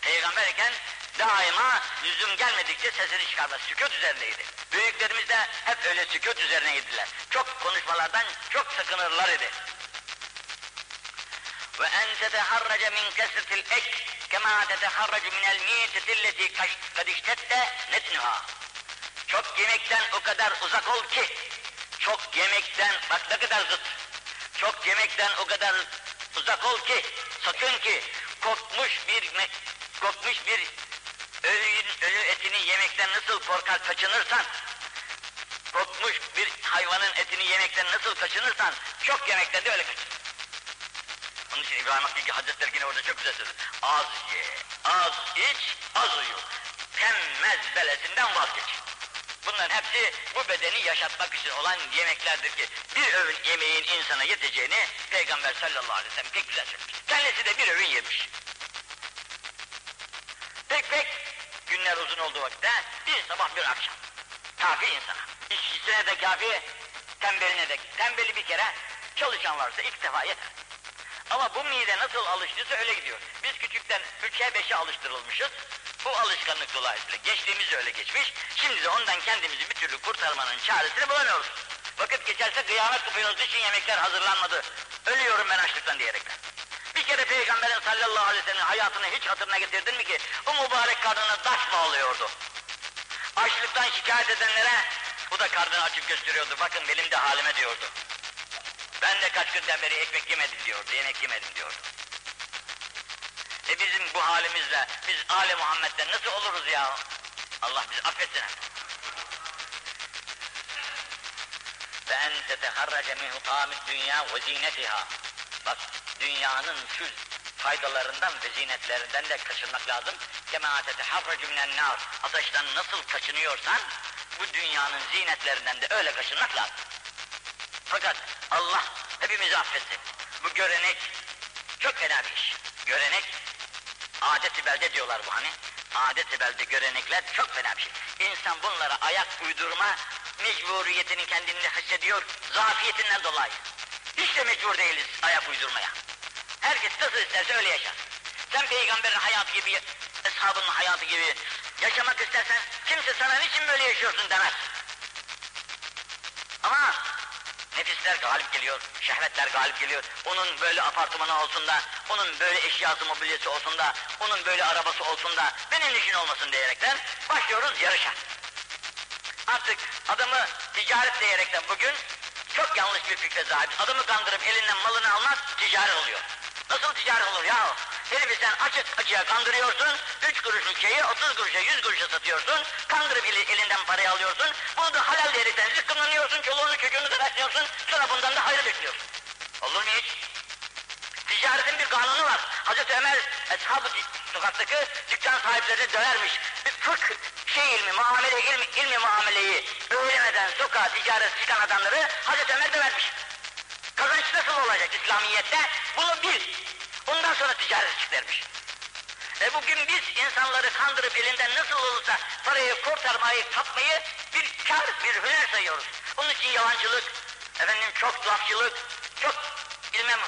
Peygamber iken daima lüzum gelmedikçe sesini çıkarmaz. Sükut üzerindeydi. Büyüklerimiz de hep öyle sükut üzerineydiler. Çok konuşmalardan çok sakınırlar idi. Ve en teteharrace min kesretil ek kema teteharracu minel miteti illeti kad iştette netnuha. Çok yemekten o kadar uzak ol ki, çok yemekten, bak ne kadar zıt, çok yemekten o kadar uzak ol ki, sakın ki kokmuş bir kokmuş bir ölü, ölü etini yemekten nasıl korkar kaçınırsan, kokmuş bir hayvanın etini yemekten nasıl kaçınırsan, çok yemekten de öyle kaçın. Onun için İbrahim Hakkı Hazretleri yine orada çok güzel söylüyor. Az ye, az iç, az uyu. Temmez belesinden vazgeç. Bunların hepsi bu bedeni yaşatmak için olan yemeklerdir ki bir öğün yemeğin insana yeteceğini Peygamber sallallahu aleyhi ve sellem pek güzel söylemiş. Kendisi de bir öğün yemiş. Pek pek günler uzun olduğu vakitte bir sabah bir akşam. Kafi insana. İşçisine de kafi, tembeline de. Tembeli bir kere çalışan varsa ilk defa yeter. Ama bu mide nasıl alıştıysa öyle gidiyor. Biz küçükten üçe beşe alıştırılmışız. Bu alışkanlık dolayısıyla geçtiğimiz öyle geçmiş. Şimdi de ondan kendimizi bir türlü kurtarmanın çaresini bulamıyoruz. Vakit geçerse kıyamet kopuyoruz için yemekler hazırlanmadı. Ölüyorum ben açlıktan diyerekten. Bir kere Peygamberin sallallahu aleyhi ve sellem hayatını hiç hatırına getirdin mi ki o mübarek karnına taş mı oluyordu? Açlıktan şikayet edenlere bu da karnını açıp gösteriyordu. Bakın benim de halime diyordu. Ben de kaç günden beri ekmek yemedim diyordu, yemek yemedim diyordu. E bizim bu halimizle biz Ale Muhammed'den nasıl oluruz ya? Allah bizi affetsin. Ve en teteharrace min hutamid dünya ve zinetiha. Bak dünyanın şu faydalarından ve zinetlerinden de kaçınmak lazım. Kema teteharracu minen nar. Ateşten nasıl kaçınıyorsan bu dünyanın zinetlerinden de öyle kaçınmak lazım. Fakat Allah hepimizi affetsin. Bu görenek çok fena bir iş. Görenek, adet-i belde diyorlar bu hani. Adet-i belde görenekler çok fena bir şey. İnsan bunlara ayak uydurma mecburiyetini kendinde hissediyor, zafiyetinden dolayı. Hiç de mecbur değiliz ayak uydurmaya. Herkes nasıl isterse öyle yaşar. Sen peygamberin hayatı gibi, eshabının hayatı gibi yaşamak istersen kimse sana niçin böyle yaşıyorsun demez. Ama nefisler galip geliyor, şehvetler galip geliyor. Onun böyle apartmanı olsun da, onun böyle eşyası mobilyası olsun da, onun böyle arabası olsun da, benim işin olmasın diyerekten başlıyoruz yarışa. Artık adamı ticaret diyerekten bugün çok yanlış bir fikre sahip. Adamı kandırıp elinden malını almak ticaret oluyor. Nasıl ticaret olur ya? Herifi sen açık açığa kandırıyorsun, üç kuruşluk şeyi 30 kuruşa, 100 kuruşa satıyorsun, kandırıp eli- elinden parayı alıyorsun, bunu da halal diyerekten zıkkımlanıyorsun, çoluğunu çocuğunu da besliyorsun, sonra bundan da hayır bekliyorsun. Olur mu hiç? Ticaretin bir kanunu var. Hazreti Ömer eshab-ı sokaktaki dükkan sahiplerini dövermiş. Bir fıkh şey ilmi, muamele ilmi, ilmi muameleyi öğrenemeden sokağa ticaret çıkan adamları Hazreti Ömer dövermiş. Kazanç nasıl olacak İslamiyet'te? Bunu bil. Ondan sonra ticaret çıkarmış. E bugün biz insanları kandırıp elinden nasıl olursa parayı kurtarmayı, tapmayı bir kar, bir hüner sayıyoruz. Onun için yalancılık, efendim çok lafçılık, çok bilmem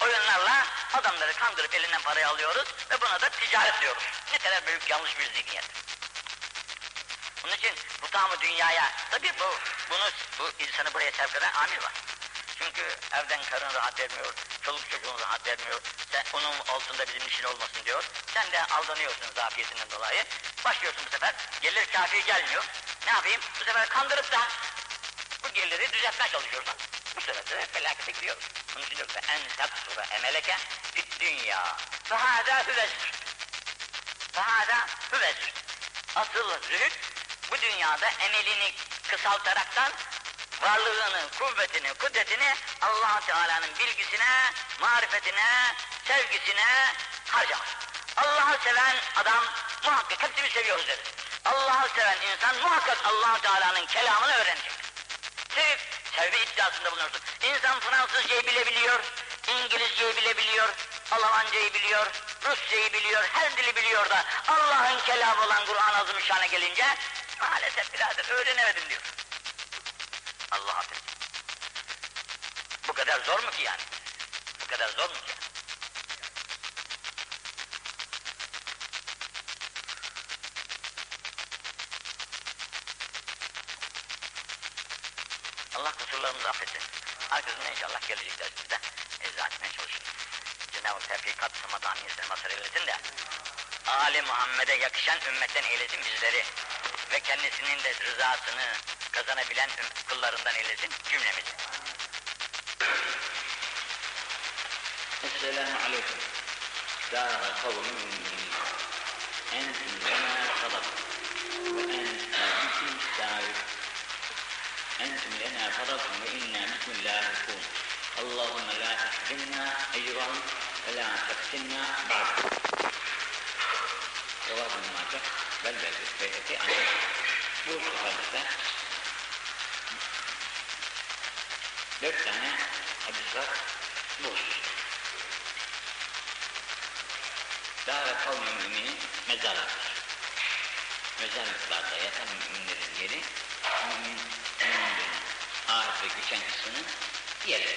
oyunlarla adamları kandırıp elinden parayı alıyoruz ve buna da ticaret diyoruz. Ne kadar büyük yanlış bir zihniyet. Onun için bu tamı dünyaya, tabii bu, bunu, bu insanı buraya sevk eden amir var. Çünkü evden karın rahat vermiyor, çoluk çocuğun rahat vermiyor, sen onun altında bizim işin olmasın diyor. Sen de aldanıyorsun zafiyetinden dolayı. Başlıyorsun bu sefer, gelir kafi gelmiyor. Ne yapayım? Bu sefer kandırıp da bu geliri düzeltmeye çalışıyorsun. Bu sefer de felakete giriyoruz. Bunun için ki en taksura emeleke fit dünya. Fehâdâ hüvezr. Fehâdâ hüvezr. Asıl zühd bu dünyada emelini kısaltaraktan varlığını, kuvvetini, kudretini allah Teala'nın bilgisine, marifetine, sevgisine harcamak. Allah'ı seven adam muhakkak hepsini seviyoruz deriz. Allah'ı seven insan muhakkak allah Teala'nın kelamını öğrenecek. Sevip, sevme iddiasında bulunursun. İnsan Fransızcayı bilebiliyor, İngilizceyi bilebiliyor, Almancayı biliyor, Rusçayı biliyor, her dili biliyor da Allah'ın kelamı olan Kur'an-ı Azimüşşan'a gelince maalesef birader öğrenemedim diyor. Allah affetsin. Bu kadar zor mu ki yani? Bu kadar zor mu ki? Allah kusurlarımızı affetsin. Arkasında inşallah gelecek dersimizde izah etmeye çalışırız. Cenab-ı Tevfikat sımadan yesin masar eylesin de Ali Muhammed'e yakışan ümmetten eylesin bizleri ve kendisinin de rızasını kazanabilen kullarından eylesin cümlemizi. Esselamu aleyküm. Dâra kavmin minni. Entum lena talab. Ve entum bikum sa'ib. Entum lena talabun ve inna bikum lâhikûn. Allahümme la tahrimna ecran ve la tahrimna ba'd. Cevabın macak. Bel bel. Beyti anlayın. Bu sıfırda dört tane hadis var bu hususta. Dâre kavmi müminin mezarlıktır. Mezarlıklarda yatan müminlerin yeri, mümin, müminlerin ahirete geçen kısmının yeri.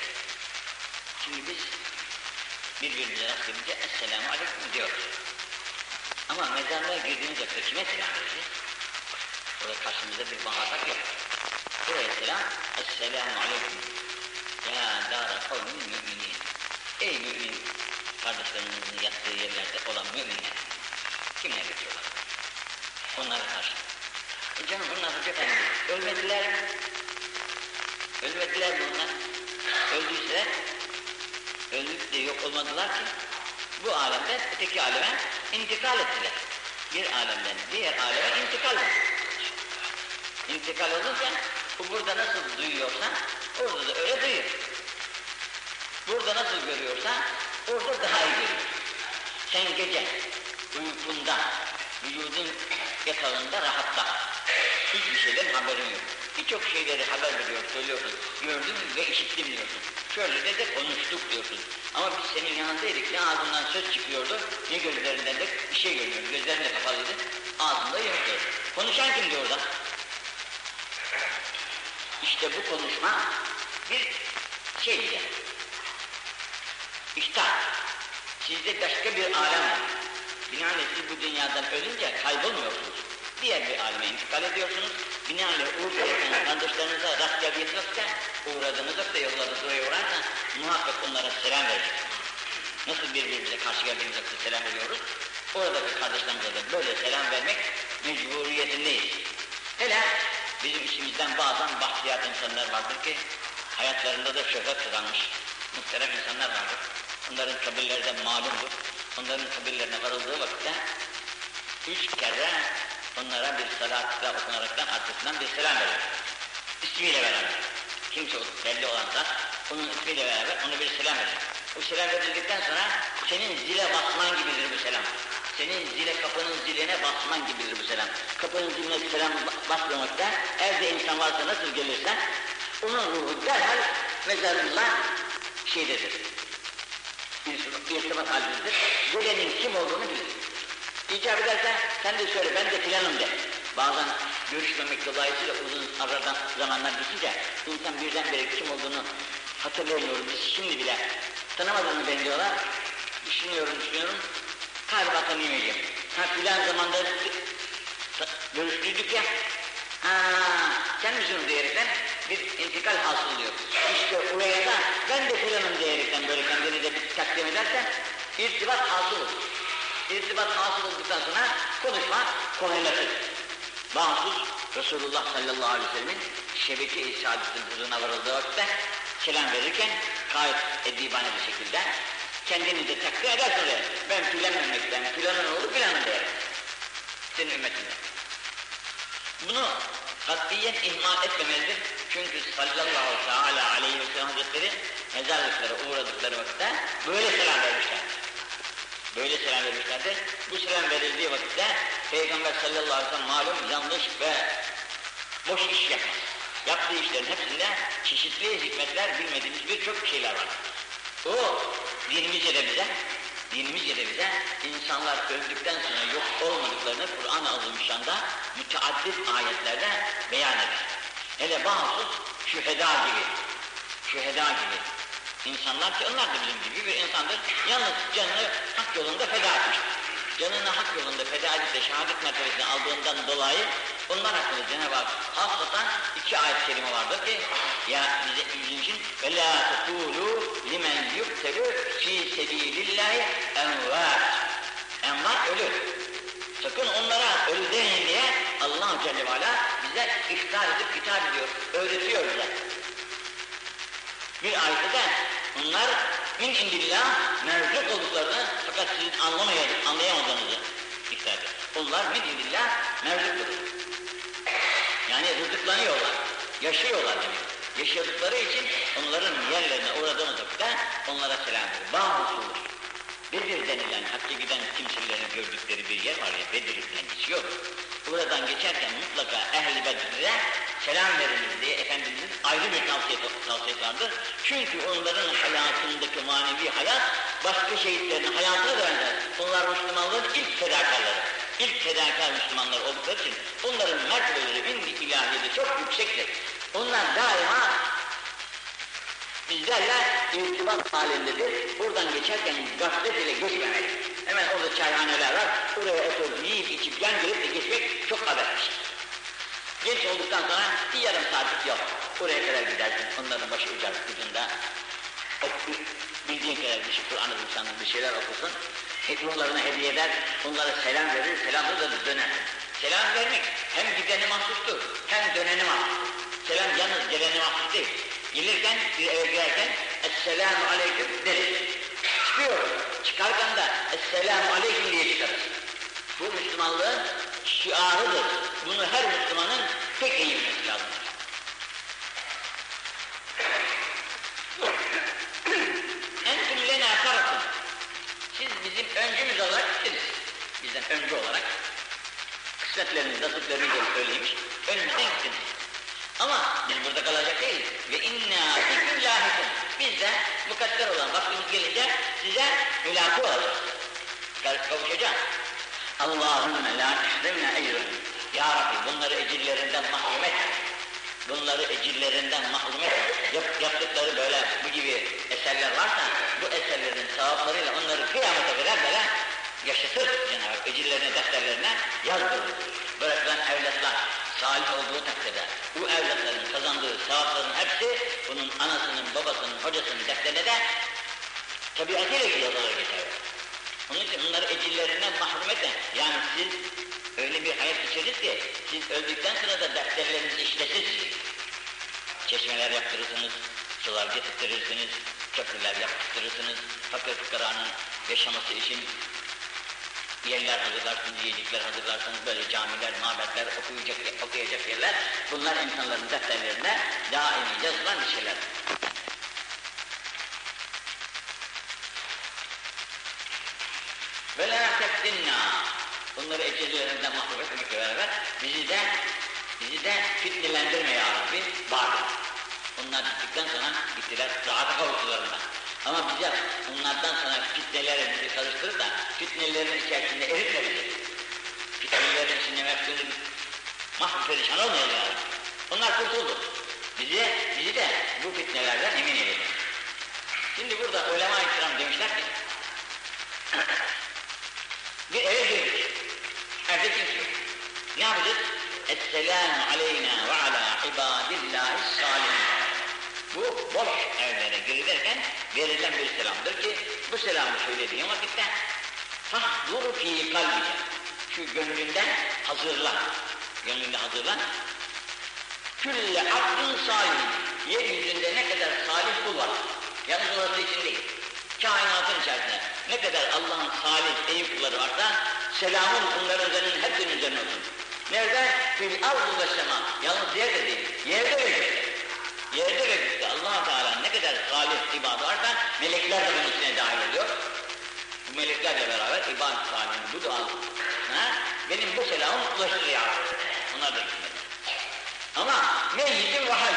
Şimdi biz birbirimize rast gelince Esselamu Aleyküm diyoruz. Ama mezarlığa girdiğimiz vakit kime selam vereceğiz? Orada karşımızda bir muhatap yok. Buraya selam, Esselamu Aleyküm. Ya dâre kavmi müminin. Ey mümin kardeşlerimizin yattığı yerlerde olan müminler. Kimler geçiyorlar? Onlara karşı. E canım bunlar Hoca Efendi, ölmediler mi? Ölmediler mi onlar? Öldüyse, öldük de yok olmadılar ki, bu alemden öteki aleme intikal ettiler. Bir alemden diğer aleme intikal ettiler. İntikal olunca, bu burada nasıl duyuyorsa, orada da öyle duyuyor. Burada nasıl görüyorsa, orada daha iyi görüyor. Sen gece uykunda, vücudun yatağında rahatta, hiçbir şeyden haberin yok. Birçok şeyleri haber veriyor, söylüyorsun, gördüm ve işittim diyorsun. Şöyle de de konuştuk diyorsun. Ama biz senin yanındaydık, ne ağzından söz çıkıyordu, ne gözlerinden de bir şey görüyordu. Gözlerin kapalıydı, ağzında yoktu. Konuşan kimdi orada? İşte bu konuşma bir şeydi. İhtar. Sizde başka bir alem var. Binaenaleyh siz bu dünyadan ölünce kaybolmuyorsunuz. Diğer bir aleme intikal ediyorsunuz. Binaenaleyh uğurlarken kardeşlerinize rast geldiğiniz vakitte uğradığınız vakitte yollarda oraya uğrarsa muhakkak onlara selam vereceksiniz. Nasıl birbirimize karşı geldiğimiz vakitte selam veriyoruz? Oradaki kardeşlerimize de böyle selam vermek mecburiyetindeyiz. Hele bizim içimizden bazen bahtiyar insanlar vardır ki hayatlarında da şöhret kazanmış muhterem insanlar vardır. Onların kabirleri de malumdur. Onların kabirlerine varıldığı vakitte üç kere onlara bir salatla okunaraktan arkasından bir selam verir. İsmiyle beraber. Kimse belli olansa onun ismiyle beraber ona bir selam verir. Bu selam verildikten sonra senin zile basman gibidir bu selam. Senin zile kapının ziline basman gibidir bu selam. Kapının ziline selam basmamakta evde insan varsa nasıl gelirse onun ruhu derhal mezarında şeydedir. İrtibat halindedir. Gelenin kim olduğunu bilir. İcap ederse sen de söyle ben de filanım de. Bazen görüşmemek dolayısıyla uzun aradan zamanlar geçince insan birdenbire kim olduğunu hatırlayamıyorum. Biz şimdi bile tanımadığını ben diyorlar. Düşünüyorum düşünüyorum. Galiba tanıyamayacağım. Ha filan zamanda görüştüydük ya. Ha, sen misin diyerekten bir intikal hasıl oluyor. İşte oraya da ben de filanım diyerekten böyle kendini de bir takdim edersen irtibat hasıl olur. İrtibat hasıl olduktan sonra konuşma kolaylaşır. Bahsus Resulullah sallallahu aleyhi ve sellemin şebeke-i saadetin huzuruna varıldığı vakitte selam verirken gayet edibane bir şekilde kendini de takdir edersin oraya. Ben filan memleketten, filanın oğlu filanın der. Senin ümmetinden. Bunu katiyen ihmal etmemelidir. Çünkü sallallahu teala aleyhi ve sellem hazretleri mezarlıklara uğradıkları vakitte böyle selam vermişler. Böyle selam vermişlerdir. Bu selam verildiği vakitte Peygamber sallallahu aleyhi ve sellem malum yanlış ve boş iş yapmaz. Yaptığı işlerin hepsinde çeşitli hikmetler, bilmediğimiz birçok şeyler var. O dinimizce de bize, dinimizce de bize insanlar öldükten sonra yok olmadıklarını Kur'an-ı Azimüşşan'da müteaddit ayetlerde beyan eder. Hele bahsus şüheda gibi, şüheda gibi insanlar ki onlar da bizim gibi bir insandır. Yalnız canını hak yolunda feda etmiştir. Canını hak yolunda feda edip de şehadet mertebesini aldığından dolayı onlar hakkında Cenab-ı Hak hasratan iki ayet-i kerime vardır ki ya bize bizim için ve la tekulu limen yuktelu fi sebilillahi envat envat ölür. Sakın onlara ölü demeyin diye Allah Celle ve bize ihtar edip hitap ediyor, öğretiyor bize. Bir ayette de onlar min indillah mevcut olduklarını fakat sizin anlamayadınız, anlayamadığınızı ifade ediyor. Onlar min indillah mevcuttur. Yani rızıklanıyorlar, yaşıyorlar demek. Yaşadıkları için onların yerlerine uğradığımız vakitte onlara selam verir. Bağ. Bedir denilen hakkı giden kimselerin gördükleri bir yer var ya Bedir denilen geçiyor. Buradan geçerken mutlaka ehli Bedir'e selam veriniz diye Efendimizin ayrı bir tavsiye, tavsiyesi vardır. Çünkü onların hayatındaki manevi hayat başka şehitlerin hayatına da benzer. Onlar Müslümanların ilk fedakarları. İlk fedakar Müslümanlar oldukları için onların mertebeleri indi ilahiyede çok yüksektir. Onlar daima bizlerle irtibat halindedir. Buradan geçerken gaflet ile geçmemeli. Hemen orada çayhaneler var. Oraya oturup yiyip içip yan gelip de geçmek çok habermiş. Geç olduktan sonra bir yarım saatlik yok. Oraya kadar gidersin. Onların başı ucar ucunda. Bildiğin kadar bir şey Kur'an-ı bir şeyler okusun. Ruhlarına hediye eder. Onlara selam verir. Selamı da döner. Selam vermek hem gideni mahsustur hem döneni mahsustur. Selam yalnız geleni mahsus değil. Gelirken, bir eve girerken Esselamu Aleyküm deriz. Çıkıyor. Çıkarken de Esselamu Aleyküm diye çıkarız. Bu Müslümanlığın şiarıdır. Bunu her Müslümanın pek iyi bilmesi lazım. Entüm lena tarafın. Siz bizim öncümüz olarak gittiniz. Bizden önce olarak. Kısmetleriniz, nasipleriniz öyleymiş. Önümüzden gittiniz. Ama biz burada kalacak değiliz. Ve inna fiküm lahikun. Biz de mukadder olan vaktimiz gelince size mülaki olacağız. Kavuşacağız. Allahümme la tehrimne ecrün. Ya Rabbi bunları ecirlerinden mahrum et. Bunları ecirlerinden mahrum et. Yap, yaptıkları böyle bu gibi eserler varsa bu eserlerin sevaplarıyla onları kıyamete kadar böyle yaşatır Cenab-ı Hak. Ecirlerine, defterlerine yazdırır. Bırakılan evlatlar salih olduğu takdirde bu evlatların kazandığı sevapların hepsi bunun anasının, babasının, hocasının defterine de tabiatıyla yazılı geçer. Onun için bunları ecillerinden mahrum etme. Yani siz öyle bir hayat geçirdiniz ki siz öldükten sonra da defterleriniz işlesin. Çeşmeler yaptırırsınız, sular getirtirsiniz, köprüler yaptırırsınız, fakir fıkaranın yaşaması için yerler hazırlarsınız, yiyecekler hazırlarsınız, böyle camiler, mabetler, okuyacak, okuyacak yerler, bunlar insanların defterlerine daimi yazılan bir şeyler. Ve la teftinna. Bunları ecelilerimizden mahrum etmekle beraber bizi de bizi de fitnelendirme ya Rabbi vardır. Onlar gittikten sonra gittiler rahata kavuştularında. Ama bize onlardan sonra fitnelere bizi karıştırır da fitnelerin içerisinde eritme bizi. Fitnelerin içinde mefkûnü mahvü perişan olmayalım yani. Onlar kurtuldu. Bizi, bizi de bu fitnelerden emin edelim. Şimdi burada ulema-i kiram demişler ki bir eve girdik. Evde kimse yok. Ne yapacağız? Esselamu aleyna ve ala ibadillahi salihin. Bu boş evlere girilirken verilen bir selamdır ki bu selamı söylediğin vakitte fahdur fi kalbike. Şu gönlünden hazırlan. Gönlünde hazırlan. Külle abdün salih. Yeryüzünde ne kadar salih kul var. Yalnız orası için değil. Kainatın içerisinde ne kadar Allah'ın salih, iyi kulları varsa selamın bunların üzerinin hepsinin üzerine olsun. Nerede? Fil arzu ve sema. Yalnız yerde değil. Yerde ve gökte. Yerde ve gökte allah Teala ne kadar salih ibadı varsa melekler de bunun içine dahil ediyor. Bu meleklerle beraber ibadet salihin bu dua ha? benim bu selamım ulaştır ya. Onlar da hikmet. Ama meyyitin ve hayy.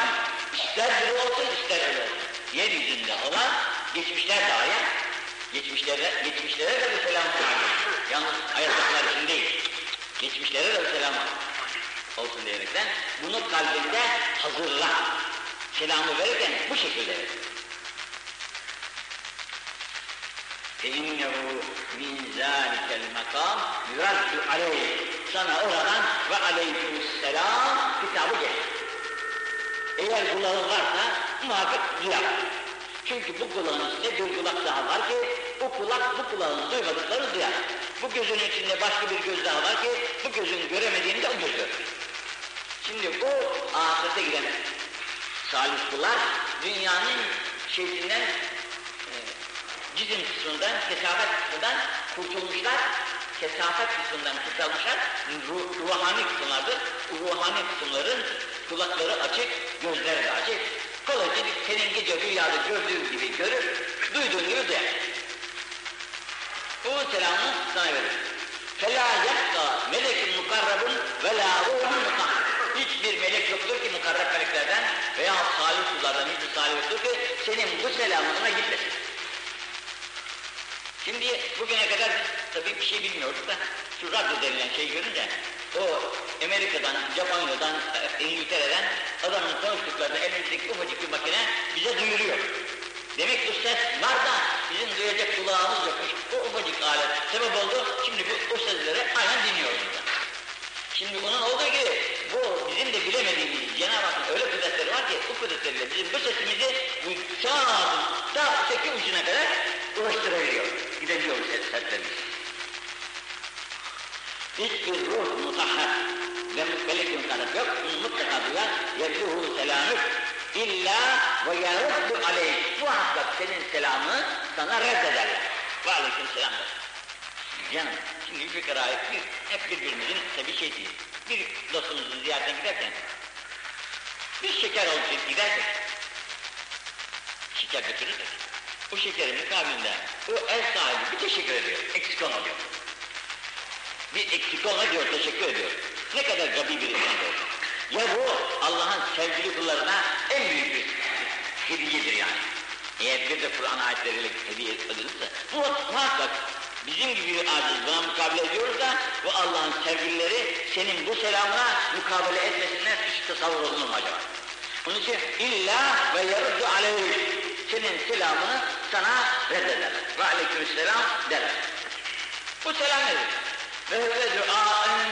İster biri olsun ister öyle olsun. Yeryüzünde olan geçmişler dahi geçmişlere, geçmişlere de bir selam. Yalnız hayattakiler için değil. Geçmişlere de bir selam olsun diyerekten bunu kalbinde hazırla. Selamı verirken bu şekilde verir. فَاِنَّهُ مِنْ ذَٰلِكَ الْمَقَامِ يُرَدُّ عَلَيْهِ Sana oradan ve aleykümselam kitabı gelir. Eğer kulağın varsa muhakkak duyar. Çünkü bu kulağın içinde bir kulak daha var ki bu kulak bu kulağın duymadıkları duyar. Bu gözün içinde başka bir göz daha var ki bu gözün göremediğini de o göz görür. Şimdi bu ahirete giden salih kullar dünyanın şeysinden e, cizim kısmından, kesafet kısmından kurtulmuşlar. Kesafet kısmından kurtulmuşlar. Ruh, ruhani kısımlardır. Ruhani kısımların kulakları açık, gözleri de açık. Kolayca senin gece rüyada gördüğün gibi görür, duyduğun gibi duyar. Bu selamı sana verir. فَلَا يَبْقَى مَلَكٌ مُقَرَّبٌ وَلَا رُوحٌ مُقَرَّبٌ Hiçbir melek yoktur ki mukarreb meleklerden veya salih kullardan hiçbir salih yoktur ki senin bu selamına gitmesin. Şimdi bugüne kadar tabii bir şey bilmiyorduk da şu radyo denilen şey görünce o Amerika'dan, Japonya'dan, İngiltere'den adamın konuştuklarını elimizdeki ufacık bir makine bize duyuruyor. Demek ki ses var da bizim duyacak kulağımız yokmuş. O ufacık alet sebep oldu. Şimdi bu, o sesleri aynen dinliyoruz burada. Şimdi bunun olduğu gibi bu bizim de bilemediğimiz Cenab-ı Hakk'ın öyle kudretleri var ki bu kudretleriyle bizim bu sesimizi bu çağın ta öteki ucuna kadar ulaştırabiliyor. Gidebiliyor ses, seslerimiz. Hiçbir ruh mutahhar ve melekün kanıt yok. Bunu mutlaka duyar. Yebduhu selamük illa ve yaruddu aleyh. Muhakkak senin selamı sana reddederler. Ve aleyküm selam der. Canım, şimdi bir kere bir, hep birbirimizin tabi şey değil. Bir dostumuzu ziyarete giderken, bir şeker alıp gidersek, şeker götürürsek, o şekerin mukabilinde o ev sahibi bir teşekkür ediyor, eksik olma diyor. Bir eksik olma diyor, teşekkür ediyor. Ne kadar gabi bir insan olsa. Ya bu Allah'ın sevgili kullarına en büyük bir hediyedir yani. Eğer bir de Kur'an ayetleriyle hediye edilirse, muhakkak bizim gibi aciz buna mukabele ediyoruz da bu Allah'ın sevgilileri senin bu selamına mukabele etmesinden hiç tasavvur olunur mu acaba? Onun için illa ve yaruddu aleyh senin selamını sana reddederler. Ve aleykümselam derler. Bu selam nedir? Ve öyle duaen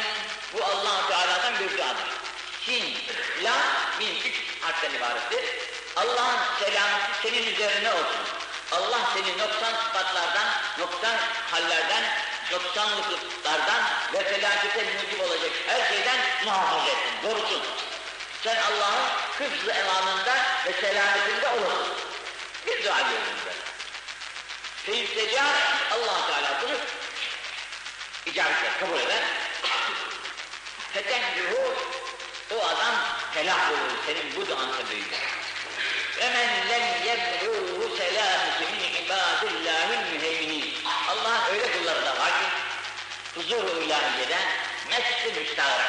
bu allah Teala'dan bir duadır. Sin, la, min, üç harften ibarettir. Allah'ın selamı senin üzerine olsun. Allah seni noksan sıfatlardan, noksan hallerden, noksanlıklardan ve felakete mucib olacak her şeyden muhafaza etsin, korusun. Sen Allah'ın hıfzı emanında ve selametinde olasın. Bir dua ediyoruz ben. Feyüstecar allah Teala bunu icabet kabul eder. Fetehlihu o adam helak olur. Senin bu duan sebebiyle. Ve men lem velâhete min ibâdillâhil müheyminin. Allah'ın öyle kulları da var ki, huzur-u ilahiyede mest-i müstahara.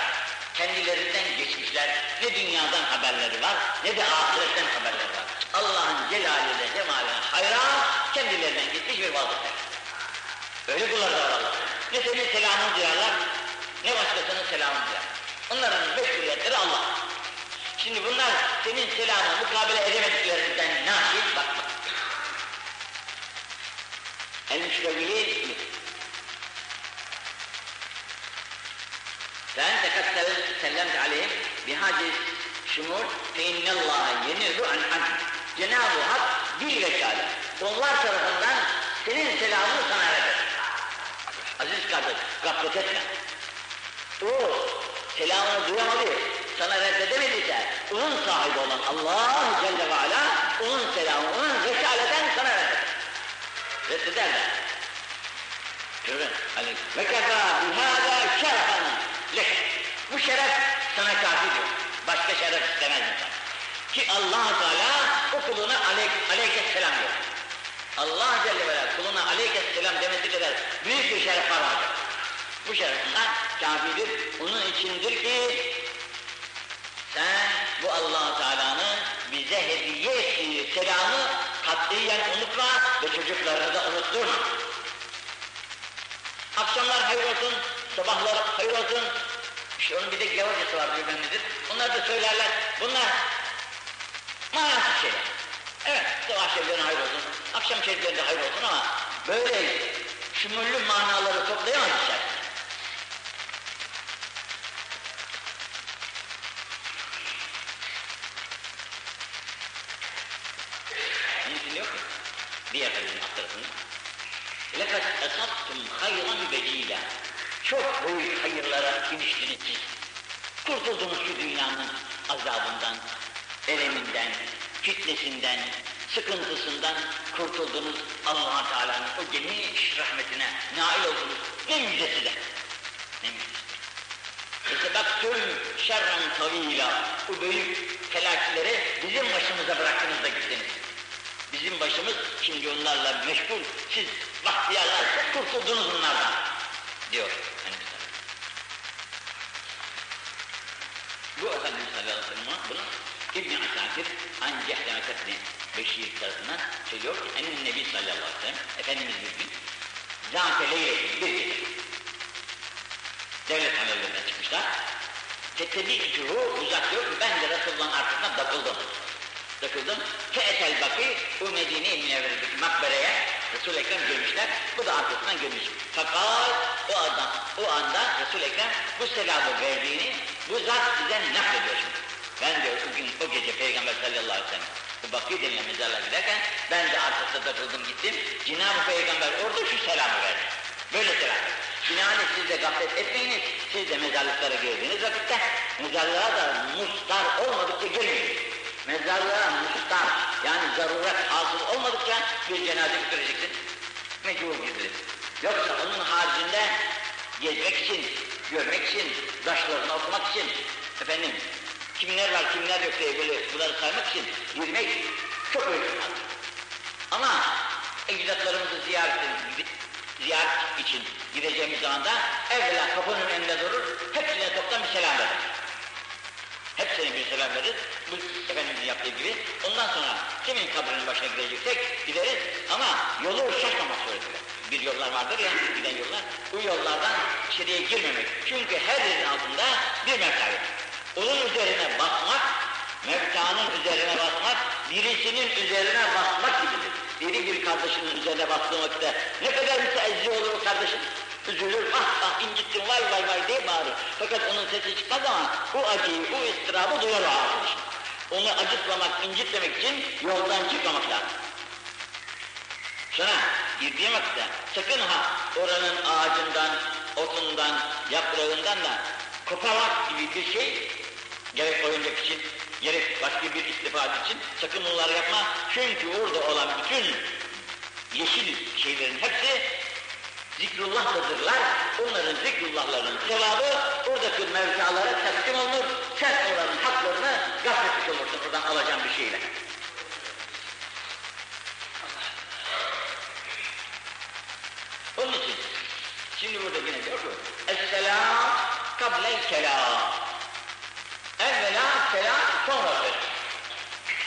Kendilerinden geçmişler, ne dünyadan haberleri var, ne de ahiretten haberleri var. Allah'ın celaliyle cemaline hayran, kendilerinden gitmiş bir vazifte. Öyle kullar da var Allah'ın. Ne senin selamını duyarlar, ne başkasının selamını duyar. Onların mesuliyetleri Allah. Şimdi bunlar senin selamını mukabele edemediklerinden naşit, bak bak. El-müşteviliğin فأنت قد سلمت عليهم بهذه الشمول فإن الله ينهى عن عدل Cenab-ı Hak bir vekale onlar tarafından senin selamını sana eder. Aziz kardeş, gaflet etme. O selamını duyamadı, sana reddedemediyse, onun sahibi olan Allah Celle ve Ala, onun selamı, onun vekaleten sana redder. Hani, ve kefa bihâdâ şerefen lek. Bu şeref sana kafidir. Başka şeref istemez insan. Ki allah Teala o kuluna aleyk, aleykesselam diyor. Allah Celle ve kuluna aleykesselam demesi kadar büyük bir şeref var vardır. Bu şereften kafidir. Onun içindir ki sen bu allah Teala'nın bize hediye ettiği selamı katiyen unutma ve çocuklarını da unutturma. Akşamlar hayır olsun, sabahlar hayır olsun. İşte onun bir de gavurcası var bilmem nedir. Onlar da söylerler. Bunlar manasız şeyler. Evet, sabah şeriflerine hayır olsun, akşam şeriflerine hayır olsun ama böyle şumullü manaları toplayamaz içerisinde. Onun için diyor ki, diğer hadisin alt tarafında, لَقَدْ اَسَبْتُمْ خَيْرًا بَج۪يلًا Çok büyük hayırlara giriştiniz siz. Kurtuldunuz şu dünyanın azabından, eleminden, fitnesinden, sıkıntısından kurtuldunuz allah Teala'nın o geniş rahmetine nail oldunuz. Ne müjdesi de. Ne müjdesi. Esebaktüm şerren tavîlâ. Bu büyük felakleri bizim başımıza bıraktınız da gittiniz. Bizim başımız şimdi onlarla meşgul. Siz bahtiyarlar kurtuldunuz bunlardan. Diyor Efendimiz Bu Efendimiz sallallahu aleyhi ve sellem bunu İbn-i Asakir An Cehlakat Beşir tarafından söylüyor ki Ennen Nebi sallallahu aleyhi ve sellem Efendimiz bir gün Zâte leyletin bir gece devlet amellerine çıkmışlar. Tetebi cuhu uzak diyor ki ben de Resulullah'ın arkasına takıldım. Takıldım. Feetel baki bu Medine-i Münevvere'deki makbereye Resul-i Ekrem görmüşler. Bu da arkasından görmüş. Fakat o adam, o anda Resul-i Ekrem bu selamı verdiğini bu zat size naklediyor şimdi. Ben diyor o gün, o gece Peygamber sallallahu aleyhi ve sellem bu Bakı denilen mezarlığa giderken ben de arkasında takıldım gittim. Cenab-ı Peygamber orada şu selamı verdi. Böyle selam verdi. Binaenaleyh siz de gaflet etmeyiniz, siz de mezarlıklara girdiğiniz vakitte mezarlığa da mustar olmadıkça girmeyin. Mezarlığa mustar, yani zaruret hasıl olmadıkça bir cenaze götüreceksin, mecbur gidilir. Yoksa onun haricinde gezmek için, görmek için, taşlarını okumak için, efendim, kimler var kimler yok diye böyle bunları saymak için girmek çok uygun. Ama ecdatlarımızı ziyaret ziyaret için gideceğimiz zaman da evvela kapının önünde durur, hepsine toptan bir selam verir. Hepsine bir selam verir, bu Efendimizin yaptığı gibi. Ondan sonra kimin kabrinin başına gideceksek gideriz ama yolu şaşmamak suretiyle. Bir yollar vardır ya, giden yollar. Bu yollardan içeriye girmemek. Çünkü her yerin altında bir mertebe. Onun üzerine basmak, mevtanın üzerine basmak, birisinin üzerine basmak gibidir. Biri bir kardeşinin üzerine bastığı vakitte ne kadar müteezzi olur o kardeşin. Üzülür, ah ah incittim vay vay vay diye bağırır. Fakat onun sesi çıkmaz ama bu acıyı, bu istirabı duyar o arkadaşın. Onu acıtmamak, incitmemek için yoldan çıkmamak lazım. Sonra girdiğim vakitte sakın ha oranın ağacından, otundan, yaprağından da koparmak gibi bir şey gerek oyuncak için, gerek başka bir istifade için sakın bunları yapma. Çünkü orada olan bütün yeşil şeylerin hepsi zikrullah'tadırlar. Onların zikrullahlarının sevabı oradaki mevcalara teslim olunur. Sen onların haklarını gasp etmiş olursun oradan alacağın bir şeyle. Onun için şimdi burada yine diyor ki Esselam kablel kelam Evvela selam sonra söz.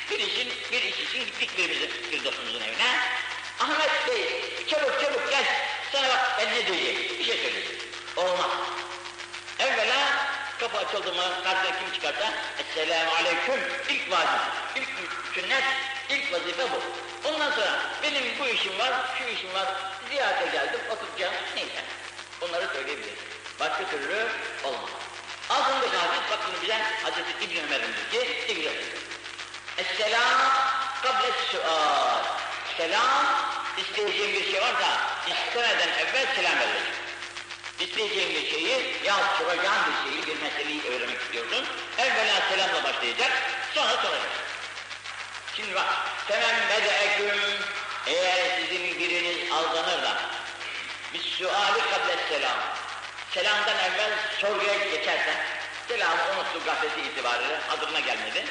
Bir işin, bir iş için gittik birimizin, bir dostumuzun evine. Ahmet Bey, çabuk çabuk gel. Sana bak ben ne diyeceğim, bir şey söyleyeceğim. Olmaz. Evvela kapı açıldı mı, karşıya kim çıkarsa, Esselamu Aleyküm, ilk vacip, ilk sünnet, ilk vazife bu. Ondan sonra benim bu işim var, şu işim var, ziyarete geldim, oturacağım, neyse. Onları söyleyebilirim. Başka türlü olmaz. Altındaki hadis bak bunu bize Hazreti İbn Ömer'in ki İbn Ömer. Esselam kable sual. Selam isteyeceğin bir şey varsa istemeden evvel selam verilir. İsteyeceğin bir şeyi ya soracağın bir şeyi bir meseleyi öğrenmek istiyorsun. Evvela selamla başlayacak sonra soracak. Şimdi bak temem bedeeküm eğer sizin biriniz aldanır da bir suali kable selam selamdan evvel soruya geçersen, selamı unuttu gafleti itibariyle, adına gelmedi.